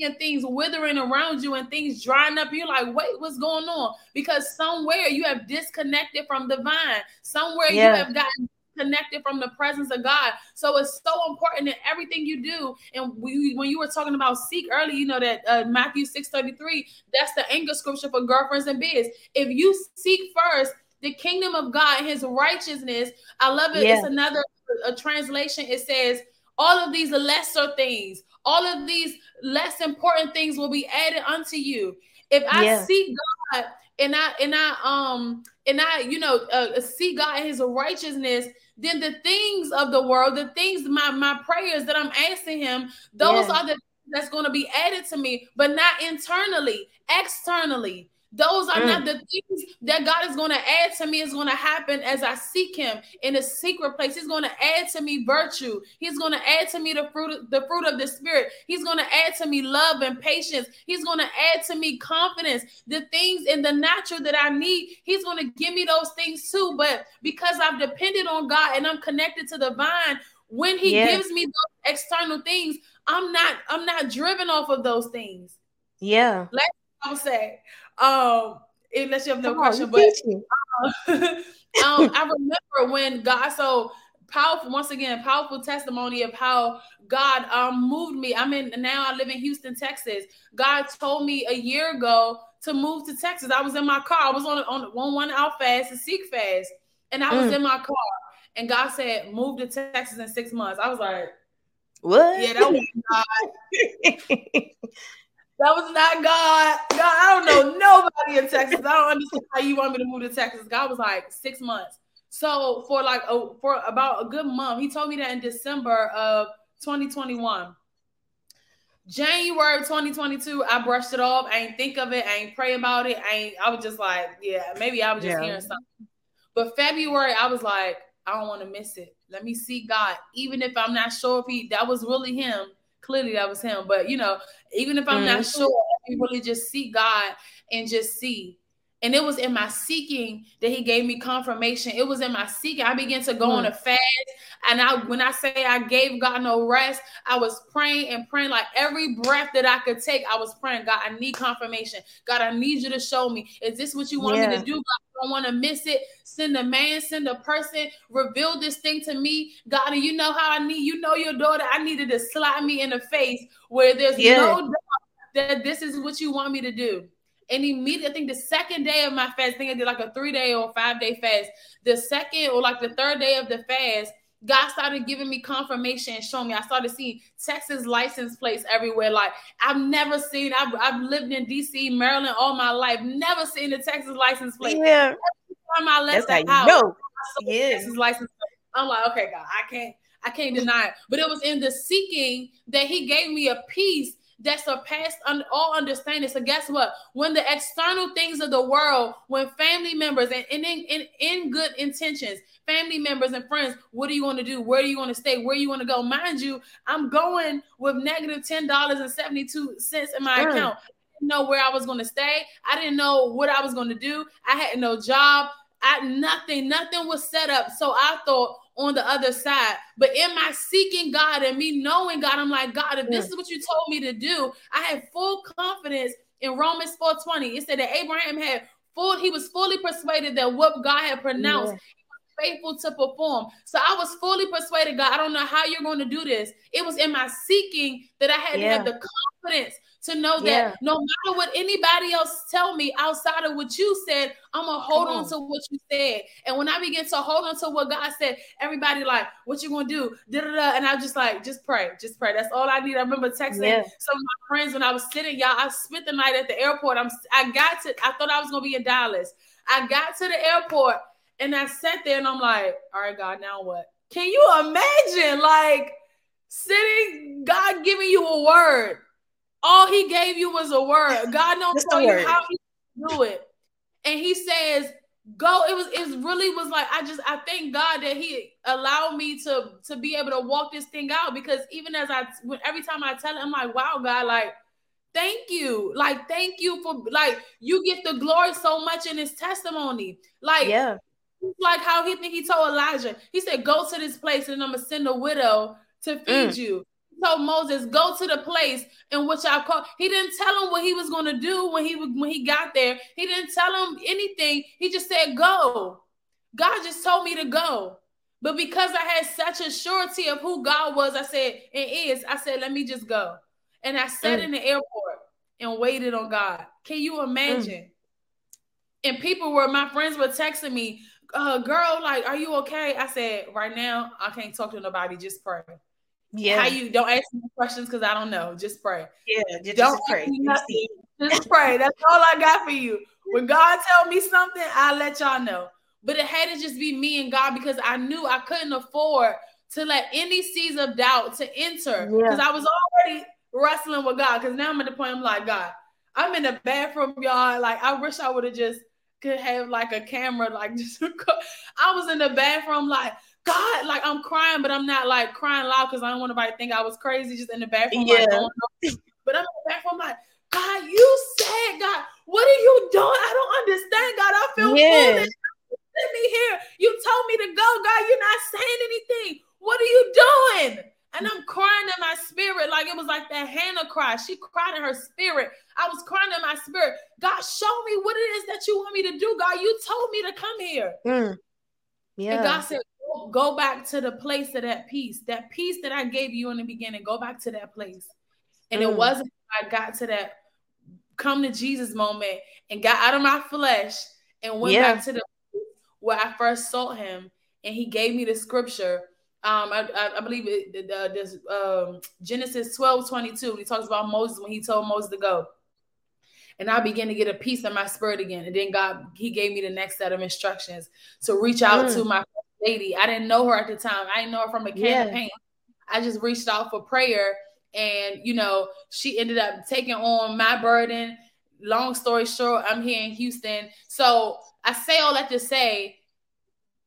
seeing things withering around you and things drying up. You're like, wait, what's going on? Because somewhere you have disconnected from the vine. Somewhere yeah. you have gotten connected from the presence of God. So it's so important in everything you do. And we, when you were talking about seek early, you know that uh, Matthew 6:33, that's the anchor scripture for Girlfriendz in Biz. If you seek first the kingdom of God, his righteousness, I love it. Yeah. It's another a translation. It says, all of these lesser things, all of these less important things will be added unto you. If I yeah. see God and I and I um and I you know uh, see God and His righteousness, then the things of the world, the things my my prayers that I'm asking Him, those yeah. are the that's going to be added to me, but not internally, externally. Those are mm. not the things that God is going to add to me. Is going to happen as I seek Him in a secret place. He's going to add to me virtue. He's going to add to me the fruit, the fruit of the Spirit. He's going to add to me love and patience. He's going to add to me confidence. The things in the natural that I need, He's going to give me those things too. But because I've depended on God and I'm connected to the vine, when He yes. gives me those external things, I'm not I'm not driven off of those things. Yeah. Let's I. Um, unless you have no Come question, on, but um, I remember when God so powerful once again powerful testimony of how God um moved me. I'm in now I live in Houston, Texas. God told me a year ago to move to Texas. I was in my car. I was on on, on one out fast, a seek fast, and I was mm. in my car. And God said, "Move to Texas in six months." I was like, "What?" Yeah, that was God. That was not God. God, I don't know nobody in Texas. I don't understand how you want me to move to Texas. God was like six months. So for like a, for about a good month, he told me that in December of 2021. January 2022, I brushed it off. I ain't think of it. I ain't pray about it. I ain't. I was just like, yeah, maybe I was just yeah. hearing something. But February, I was like, I don't want to miss it. Let me see God, even if I'm not sure if he that was really him. Clearly, that was him. But you know, even if I'm mm-hmm. not sure, I really just see God and just see. And it was in my seeking that he gave me confirmation. It was in my seeking. I began to go mm. on a fast. And I when I say I gave God no rest, I was praying and praying like every breath that I could take, I was praying, God, I need confirmation. God, I need you to show me. Is this what you want yeah. me to do? God, I don't want to miss it. Send a man, send a person, reveal this thing to me. God, and you know how I need, you know your daughter. I needed to slap me in the face where there's yeah. no doubt that this is what you want me to do. And immediately, I think the second day of my fast, I think I did like a three day or five day fast. The second or like the third day of the fast, God started giving me confirmation and showing me. I started seeing Texas license plates everywhere. Like I've never seen. I've, I've lived in D.C., Maryland all my life. Never seen a Texas license plate. Yeah. Every time I left That's the house, know. Yes. Texas license plate. I'm like, okay, God, I can't, I can't deny it. But it was in the seeking that He gave me a peace that surpassed all understanding. So guess what? When the external things of the world, when family members and, in, in, in good intentions, family members and friends, what are you going to do? Where do you want to stay? Where do you want to go? Mind you, I'm going with negative ten dollars and seventy two cents in my mm. account. I didn't know where I was going to stay. I didn't know what I was going to do. I had no job. I nothing, nothing was set up. So I thought, on the other side. But in my seeking God and me knowing God, I'm like, God, if this is what you told me to do, I have full confidence in Romans 4:20. It said that Abraham had full, he was fully persuaded that what God had pronounced. Yeah. Faithful to perform. So I was fully persuaded, God. I don't know how you're going to do this. It was in my seeking that I had yeah. to have the confidence to know that yeah. no matter what anybody else tell me outside of what you said, I'm gonna hold on. on. to what you said. And when I begin to hold on to what God said, everybody like, what you gonna do? Da-da-da. And I just like, just pray, just pray. That's all I need. I remember texting yeah. some of my friends when I was sitting, y'all. I spent the night at the airport. I'm I got to, I thought I was gonna be in Dallas. I got to the airport and I sat there and I'm like, all right, God, now what? Can you imagine like sitting, God giving you a word? All he gave you was a word. God knows tell you how he do it. And he says, go. It was it really was like I just I thank God that he allowed me to to be able to walk this thing out because even as I when every time I tell him, I'm like, wow, God, like thank you. Like, thank you for like you get the glory so much in his testimony. Like, yeah, like how he think he told Elijah. He said, Go to this place and I'm gonna send a widow to feed mm. you told Moses, "Go to the place in which I call." He didn't tell him what he was going to do when he when he got there. He didn't tell him anything. He just said, "Go." God just told me to go. But because I had such a surety of who God was, I said, "It is." I said, "Let me just go." And I sat mm. in the airport and waited on God. Can you imagine? Mm. And people were my friends were texting me, uh, girl, like, are you okay? I said, right now, I can't talk to nobody, just pray. Yeah. How you don't ask me questions because I don't know. Just pray. Yeah, just, don't just pray. Just pray. That's all I got for you. When God tell me something, I'll let y'all know. But it had to just be me and God because I knew I couldn't afford to let any seeds of doubt to enter because yeah. I was already wrestling with God. Because now I'm at the point I'm like, God, I'm in the bathroom, y'all. Like I wish I would have just could have like a camera, like just I was in the bathroom, like God, like I'm crying, but I'm not like crying loud because I don't want nobody to think I was crazy just in the bathroom. Yeah. Like, but I'm in the bathroom like, God, you said, God, what are you doing? I don't understand, God. I feel yeah. foolish. Let me here. You told me to go, God. You're not saying anything. What are you doing? And I'm crying in my spirit, like it was like that Hannah cry. She cried in her spirit. I was crying in my spirit. God, show me what it is that you want me to do. God, you told me to come here. Mm. Yeah. And God said, go back to the place of that peace, that peace that I gave you in the beginning. Go back to that place. And mm. it wasn't I got to that come to Jesus moment and got out of my flesh and went yeah. back to the where I first saw him and he gave me the scripture Um, I, I, I believe it. Uh, there's um, Genesis 12, 22. He talks about Moses when he told Moses to go and I began to get a peace in my spirit again. And then God, He gave me the next set of instructions to reach out mm. to my lady. I didn't know her at the time. I didn't know her from a campaign. Yeah. I just reached out for prayer, and you know, she ended up taking on my burden. Long story short, I'm here in Houston. So I say all that to say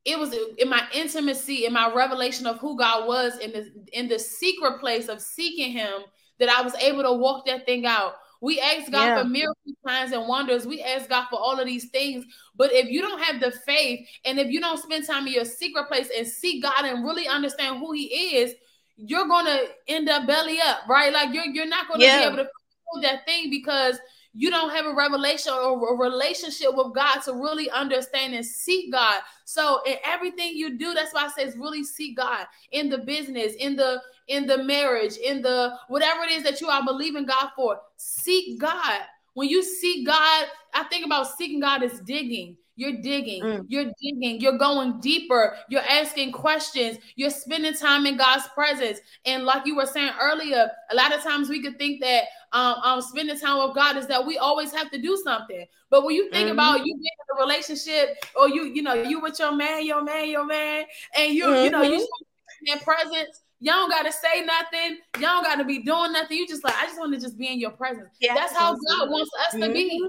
it was in my intimacy, in my revelation of who God was in the in the secret place of seeking Him that I was able to walk that thing out. We ask God yeah. for miracles, signs, and wonders. We ask God for all of these things. But if you don't have the faith and if you don't spend time in your secret place and see God and really understand who He is, you're gonna end up belly up, right? Like you're you're not gonna yeah. be able to feel that thing because you don't have a revelation or a relationship with God to really understand and seek God. So in everything you do, that's why I say it's really seek God in the business, in the in the marriage, in the whatever it is that you are believing God for. Seek God. When you seek God, I think about seeking God as digging. You're digging, mm. you're digging, you're going deeper, you're asking questions, you're spending time in God's presence. And like you were saying earlier, a lot of times we could think that um, um spending time with God is that we always have to do something. But when you think mm-hmm. about you being in a relationship or you, you know, you with your man, your man, your man, and you, mm-hmm. you know, you mm-hmm. in presence, Y'all don't gotta say nothing. Y'all don't gotta be doing nothing. You just like, I just want to just be in your presence. Yeah, That's how God wants us mm-hmm. to be. Mm-hmm.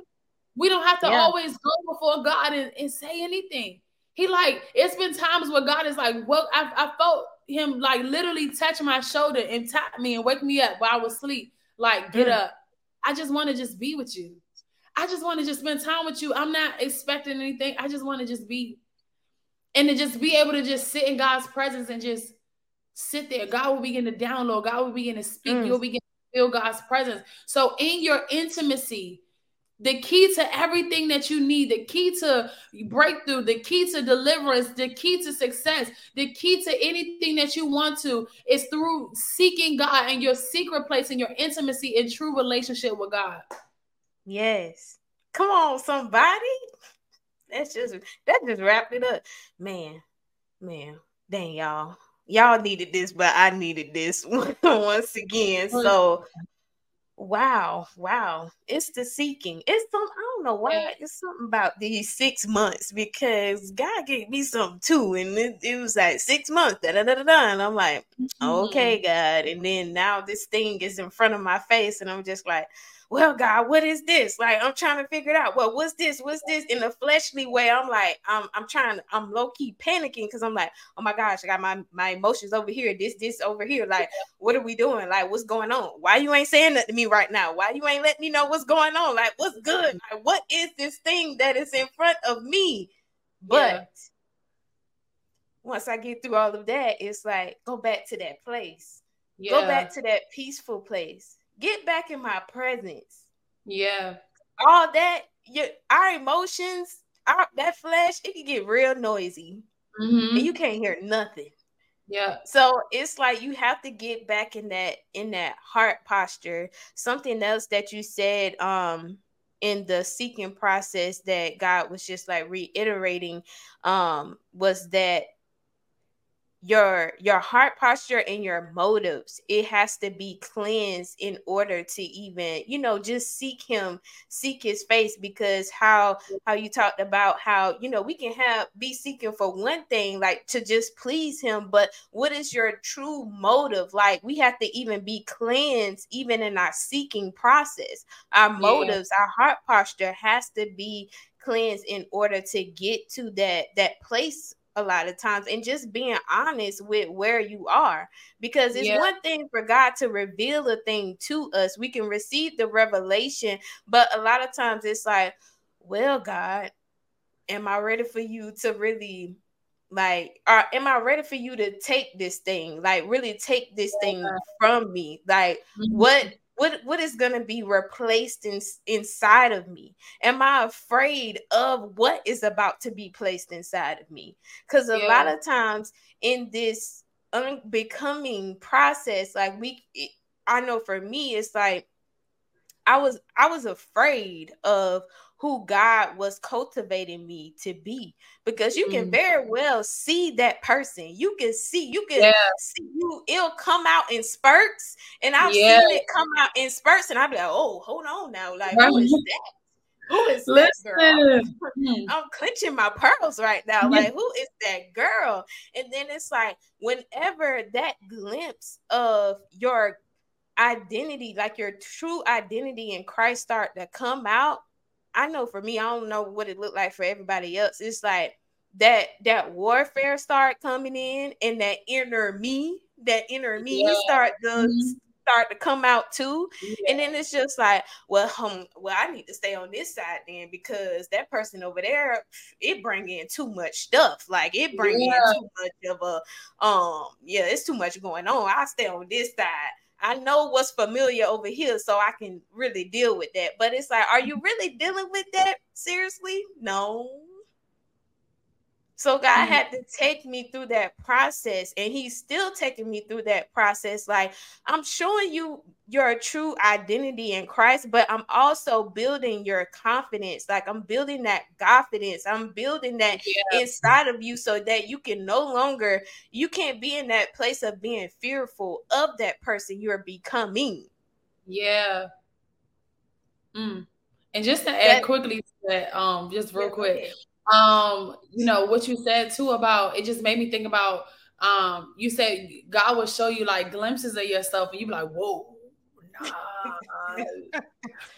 We don't have to yeah. always go before God and, and, say anything. He like, it's been times where God is like, well, I, I felt him like literally touch my shoulder and tap me and wake me up while I was asleep. Like, get mm. up. I just want to just be with you. I just want to just spend time with you. I'm not expecting anything. I just want to just be and to just be able to just sit in God's presence and just sit there. God will begin to download. God will begin to speak. Mm. You'll begin to feel God's presence. So in your intimacy, the key to everything that you need, the key to breakthrough, the key to deliverance, the key to success, the key to anything that you want to is through seeking God and your secret place and your intimacy in true relationship with God. Yes. Come on, somebody. That's just that just wrapped it up. Man, man, dang y'all y'all needed this, but I needed this once again. So wow, wow. It's the seeking. It's some I don't know why it's something about these six months because God gave me something too, and it, it was like six months, da, da, da, da, and I'm like, mm-hmm. okay, God. And then now this thing is in front of my face, and I'm just like, well, God, what is this? Like, I'm trying to figure it out. Well, what's this? What's this? In a fleshly way, I'm like, I'm, I'm trying, I'm low key panicking because I'm like, oh my gosh, I got my my emotions over here, this, this over here. Like, what are we doing? Like, what's going on? Why you ain't saying that to me right now? Why you ain't letting me know what's going on? Like, what's good? Like, what is this thing that is in front of me? But yeah. once I get through all of that, it's like, go back to that place. Yeah. Go back to that peaceful place get back in my presence. Yeah. All that, your our emotions, our that flesh, it can get real noisy. Mm-hmm. And you can't hear nothing. Yeah. So it's like you have to get back in that in that heart posture. Something else that you said um in the seeking process that God was just like reiterating um was that your your heart posture and your motives. It has to be cleansed in order to even you know just seek him seek his face because how how you talked about how you know we can have be seeking for one thing like to just please him but what is your true motive? Like we have to even be cleansed even in our seeking process. Our yeah. motives our heart posture has to be cleansed in order to get to that that place a lot of times and just being honest with where you are because it's yeah. one thing for God to reveal a thing to us we can receive the revelation but a lot of times it's like well God am I ready for you to really like or am I ready for you to take this thing like really take this yeah. thing from me like mm-hmm. what what what is going to be replaced in, inside of me am i afraid of what is about to be placed inside of me because a yeah. lot of times in this unbecoming process like we it, i know for me it's like I was I was afraid of who God was cultivating me to be because you can mm. very well see that person. You can see, you can yeah. see you, it'll come out in spurts, and I've yeah. seen it come out in spurts, and I'll be like, oh, hold on now, like who is that? Who is Listen. that girl? Hmm. I'm clenching my pearls right now. Like, who is that girl? And then it's like, whenever that glimpse of your identity, like your true identity in Christ, start to come out, I know for me, I don't know what it looked like for everybody else. It's like that that warfare start coming in, and that inner me, that inner me yeah. start to mm-hmm. start to come out too. Yeah. And then it's just like, well, um, well, I need to stay on this side then because that person over there, it bring in too much stuff. Like it bring yeah. in too much of a um, yeah, it's too much going on. I stay on this side. I know what's familiar over here, so I can really deal with that. But it's like, are you really dealing with that seriously? No. So God mm-hmm. had to take me through that process, and He's still taking me through that process. Like I'm showing you your true identity in Christ, but I'm also building your confidence. Like I'm building that confidence. I'm building that yeah. inside of you so that you can no longer, you can't be in that place of being fearful of that person you're becoming. Yeah. Mm. And just to add that, quickly to that, um, just real quick, um, you know, what you said too about it just made me think about um, you said God will show you like glimpses of yourself, and you'd be like, whoa, nah.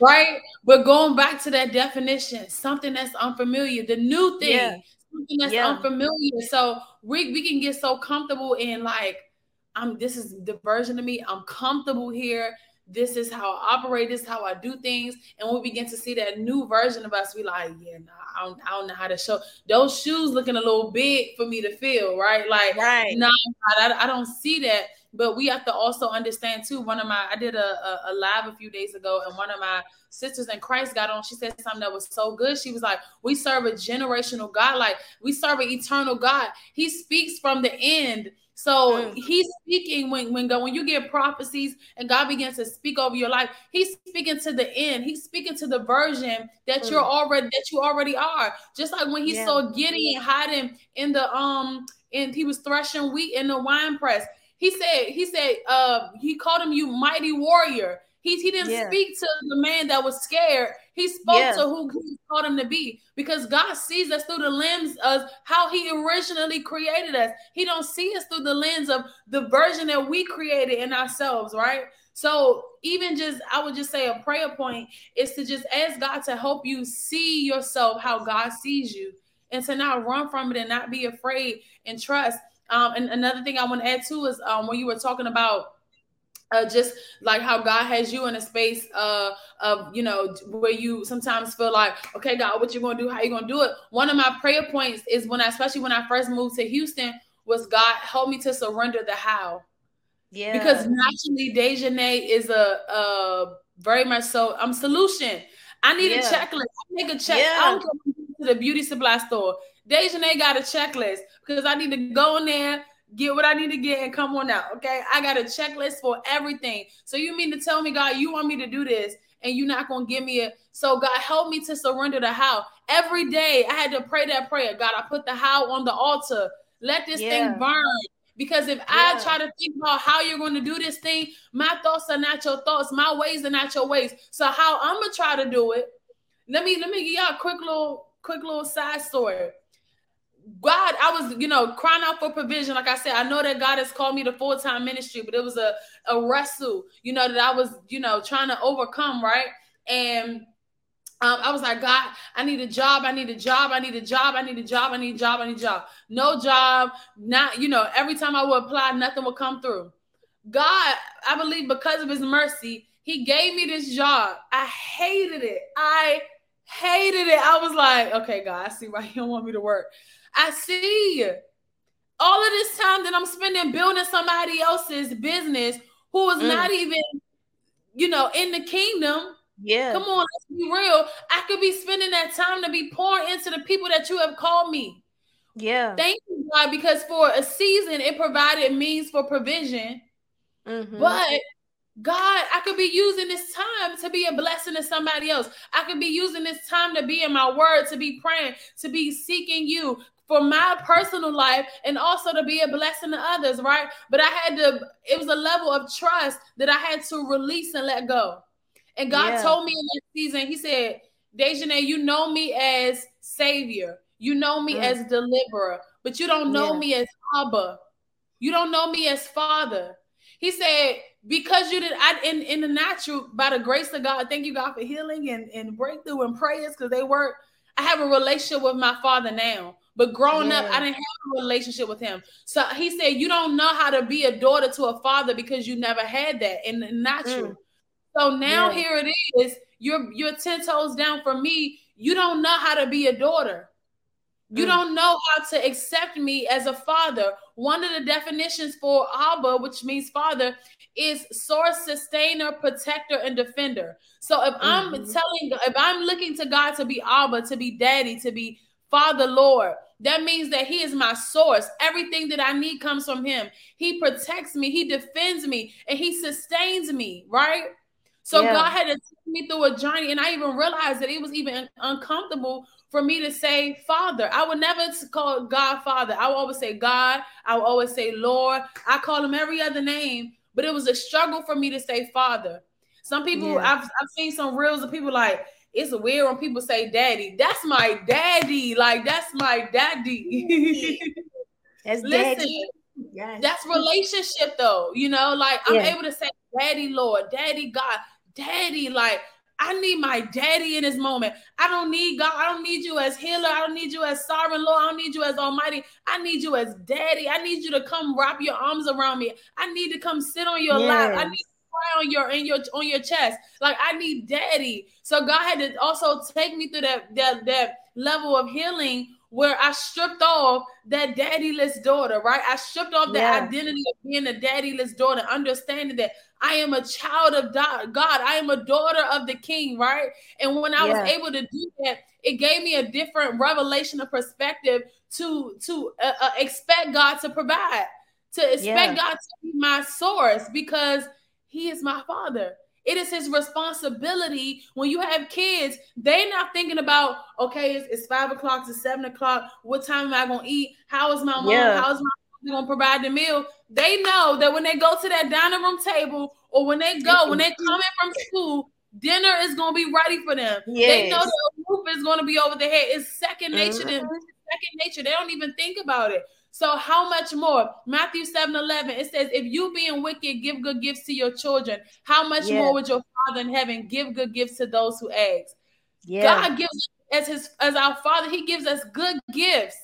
right? But going back to that definition, something that's unfamiliar, the new thing, yeah. something that's yeah. unfamiliar. So we we can get so comfortable in like, I'm this is the version of me, I'm comfortable here this is how I operate, this is how I do things. And when we begin to see that new version of us, we like, yeah, nah, I, don't, I don't know how to show those shoes looking a little big for me to feel, right? Like, right. nah, I, I don't see that. But we have to also understand too. One of my, I did a, a, a live a few days ago, and one of my sisters in Christ got on. She said something that was so good. She was like, "We serve a generational God. Like we serve an eternal God. He speaks from the end." So mm. he's speaking when when God, when you get prophecies and God begins to speak over your life, he's speaking to the end. He's speaking to the version that mm. you're already that you already are. Just like when he yeah. saw Gideon hiding in the um and he was threshing wheat in the wine press. He said, he said, uh, he called him you mighty warrior. He, he didn't yeah. speak to the man that was scared. He spoke yeah. to who he called him to be because God sees us through the lens of how he originally created us. He don't see us through the lens of the version that we created in ourselves, right? So even just I would just say a prayer point is to just ask God to help you see yourself how God sees you and to not run from it and not be afraid and trust. Um, and another thing I want to add too is um, when you were talking about uh, just like how God has you in a space uh, of, you know, where you sometimes feel like, okay, God, what you gonna do? How you gonna do it? One of my prayer points is when I, especially when I first moved to Houston, was God help me to surrender the how. Yeah. Because naturally, Dajanay is a, a very much so. I'm solution. I need yeah. a checklist. I make a check. Yeah. I don't go to the beauty supply store. Dajanay got a checklist because I need to go in there get what I need to get and come on out. Okay. I got a checklist for everything. So you mean to tell me, God, you want me to do this and you're not going to give me it. So God, help me to surrender the how. Every day I had to pray that prayer. God, I put the how on the altar. Let this yeah. thing burn. Because if yeah. I try to think about how you're going to do this thing, my thoughts are not your thoughts, my ways are not your ways. So how I'm gonna try to do it? Let me let me give y'all a quick little quick little side story. God, I was, you know, crying out for provision. Like I said, I know that God has called me to full time ministry, but it was a, a wrestle, you know, that I was, you know, trying to overcome, right? And um, I was like, God, I need a job. I need a job. I need a job. I need a job. I need a job. I need a job. No job. Not, you know, every time I would apply, nothing would come through. God, I believe because of his mercy, he gave me this job. I hated it. I hated it. I was like, okay, God, I see why you don't want me to work. I see all of this time that I'm spending building somebody else's business who is mm. not even, you know, in the kingdom. Yeah. Come on, let's be real. I could be spending that time to be pouring into the people that you have called me. Yeah. Thank you, God, because for a season it provided means for provision. Mm-hmm. But God, I could be using this time to be a blessing to somebody else. I could be using this time to be in my word, to be praying, to be seeking you for my personal life and also to be a blessing to others, right? But I had to, it was a level of trust that I had to release and let go. And God yeah. told me in that season, He said, Dajanay, you know me as Savior, you know me mm. as deliverer, but you don't know yeah. me as Abba. You don't know me as Father. He said, because you did I in, in the natural, by the grace of God, thank you, God, for healing and, and breakthrough and prayers because they work. I have a relationship with my father now. But growing yeah. up, I didn't have a relationship with him. So he said, You don't know how to be a daughter to a father because you never had that And natural. Mm. So now yeah. here it is. You're you're 10 toes down from me. You don't know how to be a daughter. You mm. don't know how to accept me as a father. One of the definitions for Abba, which means father, is source, sustainer, protector, and defender. So if mm-hmm. I'm telling, if I'm looking to God to be Abba, to be daddy, to be father, Lord, that means that He is my source. Everything that I need comes from Him. He protects me, He defends me, and He sustains me, right? So yeah. God had to take me through a journey, and I even realized that it was even uncomfortable for me to say Father. I would never call God Father. I would always say God. I would always say Lord. I call Him every other name, but it was a struggle for me to say Father. Some people, yeah. I've, I've seen some reels of people like, it's weird when people say daddy. That's my daddy. Like, that's my daddy. that's Listen, daddy. Yes. That's relationship though. You know, like I'm yeah. able to say daddy Lord, daddy God, daddy. Like I need my daddy in this moment. I don't need God. I don't need you as healer. I don't need you as sovereign Lord. I don't need you as almighty. I need you as daddy. I need you to come wrap your arms around me. I need to come sit on your yes. lap. I need on your in your on your chest. Like I need daddy. So God had to also take me through that that that level of healing where I stripped off that daddyless daughter, right? I stripped off the yeah. identity of being a daddyless daughter, understanding that I am a child of God. I am a daughter of the King, right? And when I yeah. was able to do that, it gave me a different revelation of perspective to to uh, uh, expect God to provide, to expect yeah. God to be my source, because he is my father. It is his responsibility when you have kids. They're not thinking about, okay, it's, it's five o'clock to seven o'clock. What time am I going to eat? How is my mom? Yeah. How is my mom going to provide the meal? They know that when they go to that dining room table or when they go, when they come in from school, dinner is going to be ready for them. Yes. They know the roof is going to be over their head. It's second nature. Mm-hmm. Second nature. They don't even think about it. So how much more? Matthew 7 11, it says, if you being wicked, give good gifts to your children, how much yeah. more would your father in heaven give good gifts to those who ask? Yeah. God gives as his as our father, he gives us good gifts.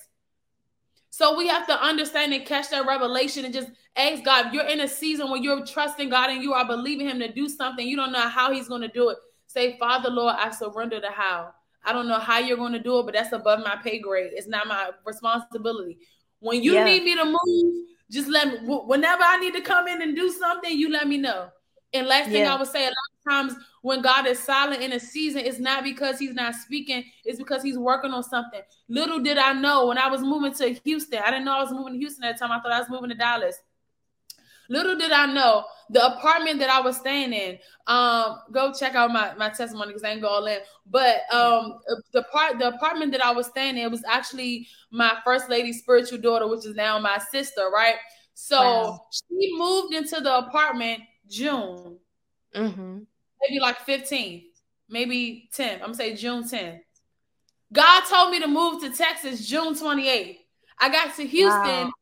So we have to understand and catch that revelation and just ask God. You're in a season where you're trusting God and you are believing Him to do something. You don't know how He's going to do it. Say, Father, Lord, I surrender the how. I don't know how you're going to do it, but that's above my pay grade. It's not my responsibility. When you yeah. need me to move, just let me. Whenever I need to come in and do something, you let me know. And last thing yeah. I would say, a lot of times when God is silent in a season, it's not because He's not speaking; it's because He's working on something. Little did I know when I was moving to Houston, I didn't know I was moving to Houston at the time. I thought I was moving to Dallas. Little did I know the apartment that I was staying in. Um, go check out my, my testimony because I ain't go all in. But um, the part the apartment that I was staying in was actually my first lady's spiritual daughter, which is now my sister, right? So wow. she moved into the apartment June, mm-hmm. maybe like 15, maybe 10. I'm gonna say June 10. God told me to move to Texas June 28th. I got to Houston wow.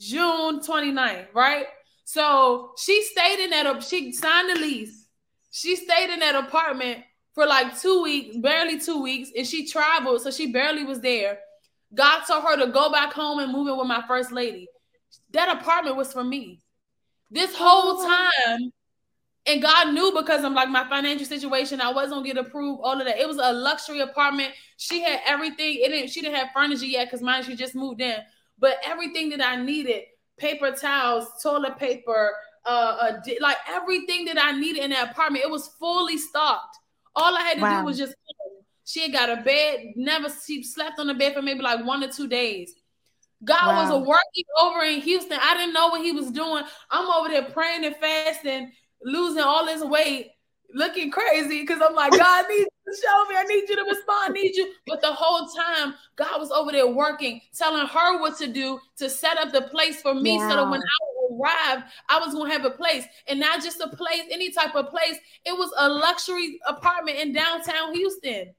June 29th, right? So she stayed in that she signed the lease. She stayed in that apartment for like two weeks, barely two weeks, and she traveled, so she barely was there. God told her to go back home and move in with my first lady. That apartment was for me. This whole oh. time, and God knew because I'm like my financial situation, I wasn't gonna get approved. All of that. It was a luxury apartment. She had everything. It didn't. She didn't have furniture yet because mine she just moved in. But everything that I needed, paper towels, toilet paper, uh, uh, like everything that I needed in that apartment. It was fully stocked. All I had to wow. do was just. She had got a bed. Never she slept on the bed for maybe like one or two days. God wow. was working over in Houston. I didn't know what He was doing. I'm over there praying and fasting. losing all this weight, looking crazy because I'm like, God, I need you to show me. I need you to respond. I need you. But the whole time, God was over there working, telling her what to do to set up the place for me yeah. so that when I arrived, I was going to have a place and not just a place, any type of place. It was a luxury apartment in downtown Houston.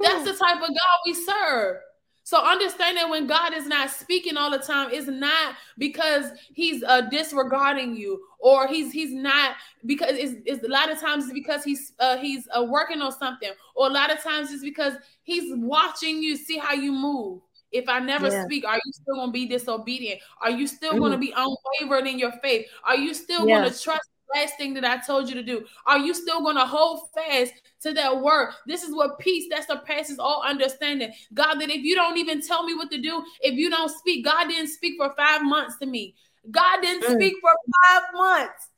That's the type of God we serve. So understanding when God is not speaking all the time is not because he's uh, disregarding you or he's he's not because it's, it's a lot of times it's because he's uh, he's uh, working on something or a lot of times it's because he's watching you see how you move. If I never yeah. speak, are you still gonna be disobedient? Are you still mm-hmm. gonna be unwavering in your faith? Are you still yeah. gonna trust the last thing that I told you to do? Are you still going to hold fast to that word? This is what peace that surpasses all understanding. God, that if you don't even tell me what to do, if you don't speak, God didn't speak for five months to me. God didn't mm. speak for five months.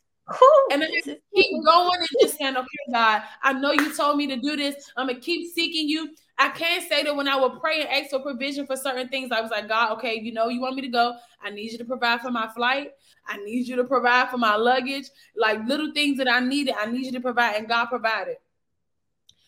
And then just keep going and just saying, okay, God, I know you told me to do this. I'm gonna keep seeking you. I can't say that when I would pray and ask for provision for certain things, I was like, God, okay, you know, you want me to go. I need you to provide for my flight. I need you to provide for my luggage. Like little things that I needed, I need you to provide, and God provided.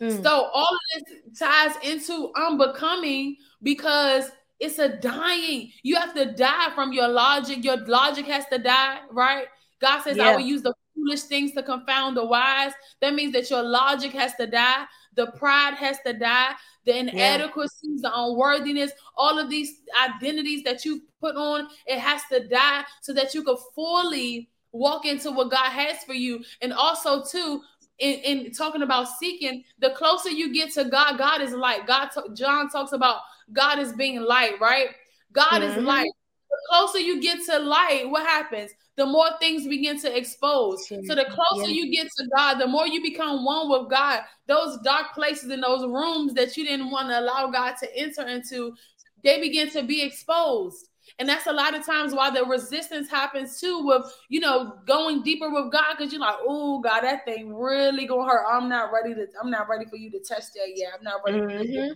Mm. So all of this ties into unbecoming because it's a dying. You have to die from your logic. Your logic has to die, right? God says, yeah. I will use the foolish things to confound the wise. That means that your logic has to die. The pride has to die. The inadequacies, yeah. the unworthiness, all of these identities that you put on, it has to die so that you can fully walk into what God has for you. And also, too, in, in talking about seeking, the closer you get to God, God is light. God, John talks about God is being light, right? God mm-hmm. is light. The closer you get to light, what happens? the more things begin to expose. So the closer yeah. you get to God, the more you become one with God. Those dark places in those rooms that you didn't want to allow God to enter into, they begin to be exposed. And that's a lot of times why the resistance happens too with, you know, going deeper with God because you're like, oh God, that thing really gonna hurt. I'm not ready to, I'm not ready for you to touch that yet. I'm not ready mm-hmm.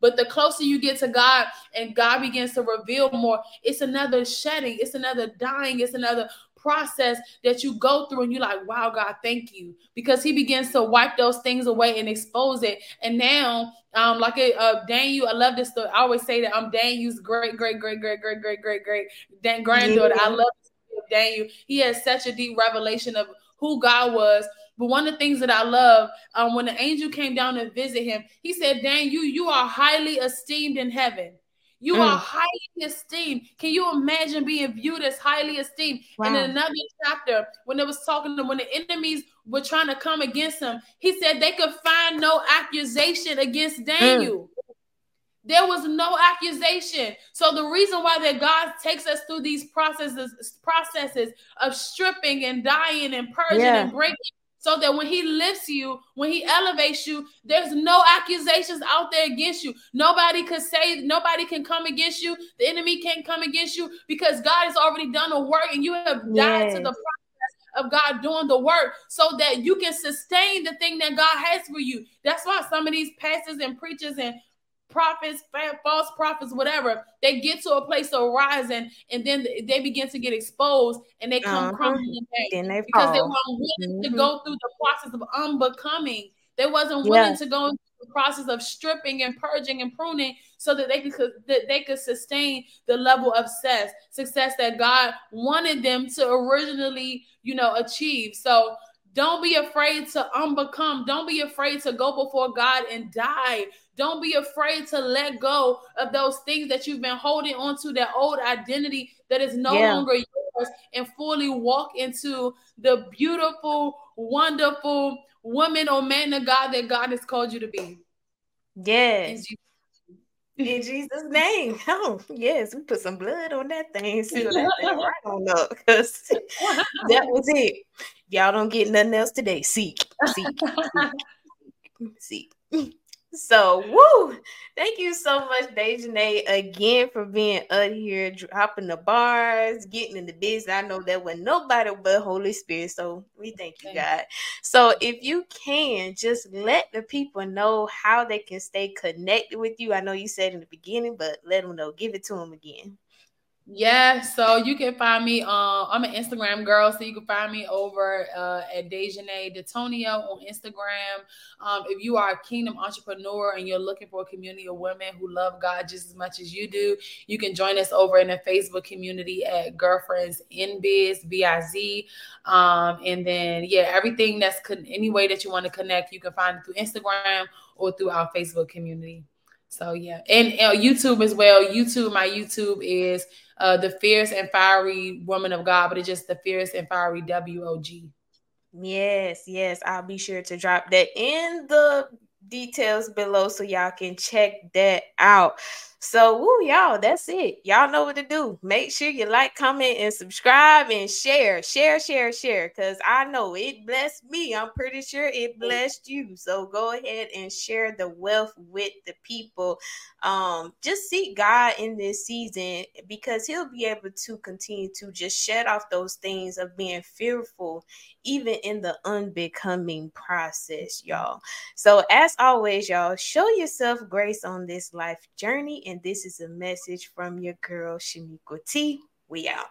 But the closer you get to God and God begins to reveal more, it's another shedding, it's another dying, it's another process that you go through and you're like, wow, God, thank you. Because he begins to wipe those things away and expose it. And now, um, like a uh, Daniel, I love this story. I always say that I'm Daniel's great, great, great, great, great, great, great, great Dan granddaughter. I love Daniel. He has such a deep revelation of who God was. But one of the things that I love, um, when the angel came down to visit him, he said, Dan, you you are highly esteemed in heaven. You mm. are highly esteemed. Can you imagine being viewed as highly esteemed?" Wow. And in another chapter, when it was talking to when the enemies were trying to come against him, he said they could find no accusation against mm. Daniel. Mm. There was no accusation. So the reason why that God takes us through these processes processes of stripping and dying and purging yeah. and breaking so that when he lifts you, when he elevates you, there's no accusations out there against you. Nobody can say, nobody can come against you. The enemy can't come against you because God has already done the work and you have died yes. to the process of God doing the work so that you can sustain the thing that God has for you. That's why some of these pastors and preachers and prophets, false prophets, whatever, they get to a place of rising and then they begin to get exposed and they come uh-huh. crumbling back because they weren't willing mm-hmm. to go through the process of unbecoming. They wasn't willing yeah. to go through the process of stripping and purging and pruning so that they could that they could sustain the level of success, success that God wanted them to originally, you know, achieve. So don't be afraid to unbecome. Don't be afraid to go before God and die. Don't be afraid to let go of those things that you've been holding onto, that old identity that is no yeah. longer yours, and fully walk into the beautiful, wonderful woman or man of God that God has called you to be. Yes. In Jesus' name. Oh, yes, we put some blood on that thing. Seal that thing right on up because that was it. Y'all don't get nothing else today. Seek, seek, seek. seek. So, woo! Thank you so much, Dajanay, again for being up here, dropping the bars, getting in the business. I know that was nobody but Holy Spirit. So we thank you, God. So if you can just let the people know how they can stay connected with you. I know you said in the beginning, but let them know. Give it to them again. Yeah, so you can find me. Um, I'm an Instagram girl, so you can find me over uh, at Dajanay DTonyo on Instagram. Um, if you are a kingdom entrepreneur and you're looking for a community of women who love God just as much as you do, you can join us over in the Facebook community at Girlfriendz in Biz B I Z. Um, and then yeah, everything that's con- any way that you want to connect, you can find it through Instagram or through our Facebook community. So yeah, and uh, YouTube as well. YouTube, my YouTube is uh, the fierce and fiery woman of God, but it's just the fierce and fiery W O G. Yes, yes, I'll be sure to drop that in the details below so y'all can check that out. So, woo, y'all, that's it. Y'all know what to do. Make sure you like, comment, and subscribe and share, share, share, share. Because I know it blessed me. I'm pretty sure it blessed you. So go ahead and share the wealth with the people. Um, just seek God in this season because He'll be able to continue to just shed off those things of being fearful, even in the unbecoming process, y'all. So, as always, y'all, show yourself grace on this life journey and and this is a message from your girl, Shamiko T. We out.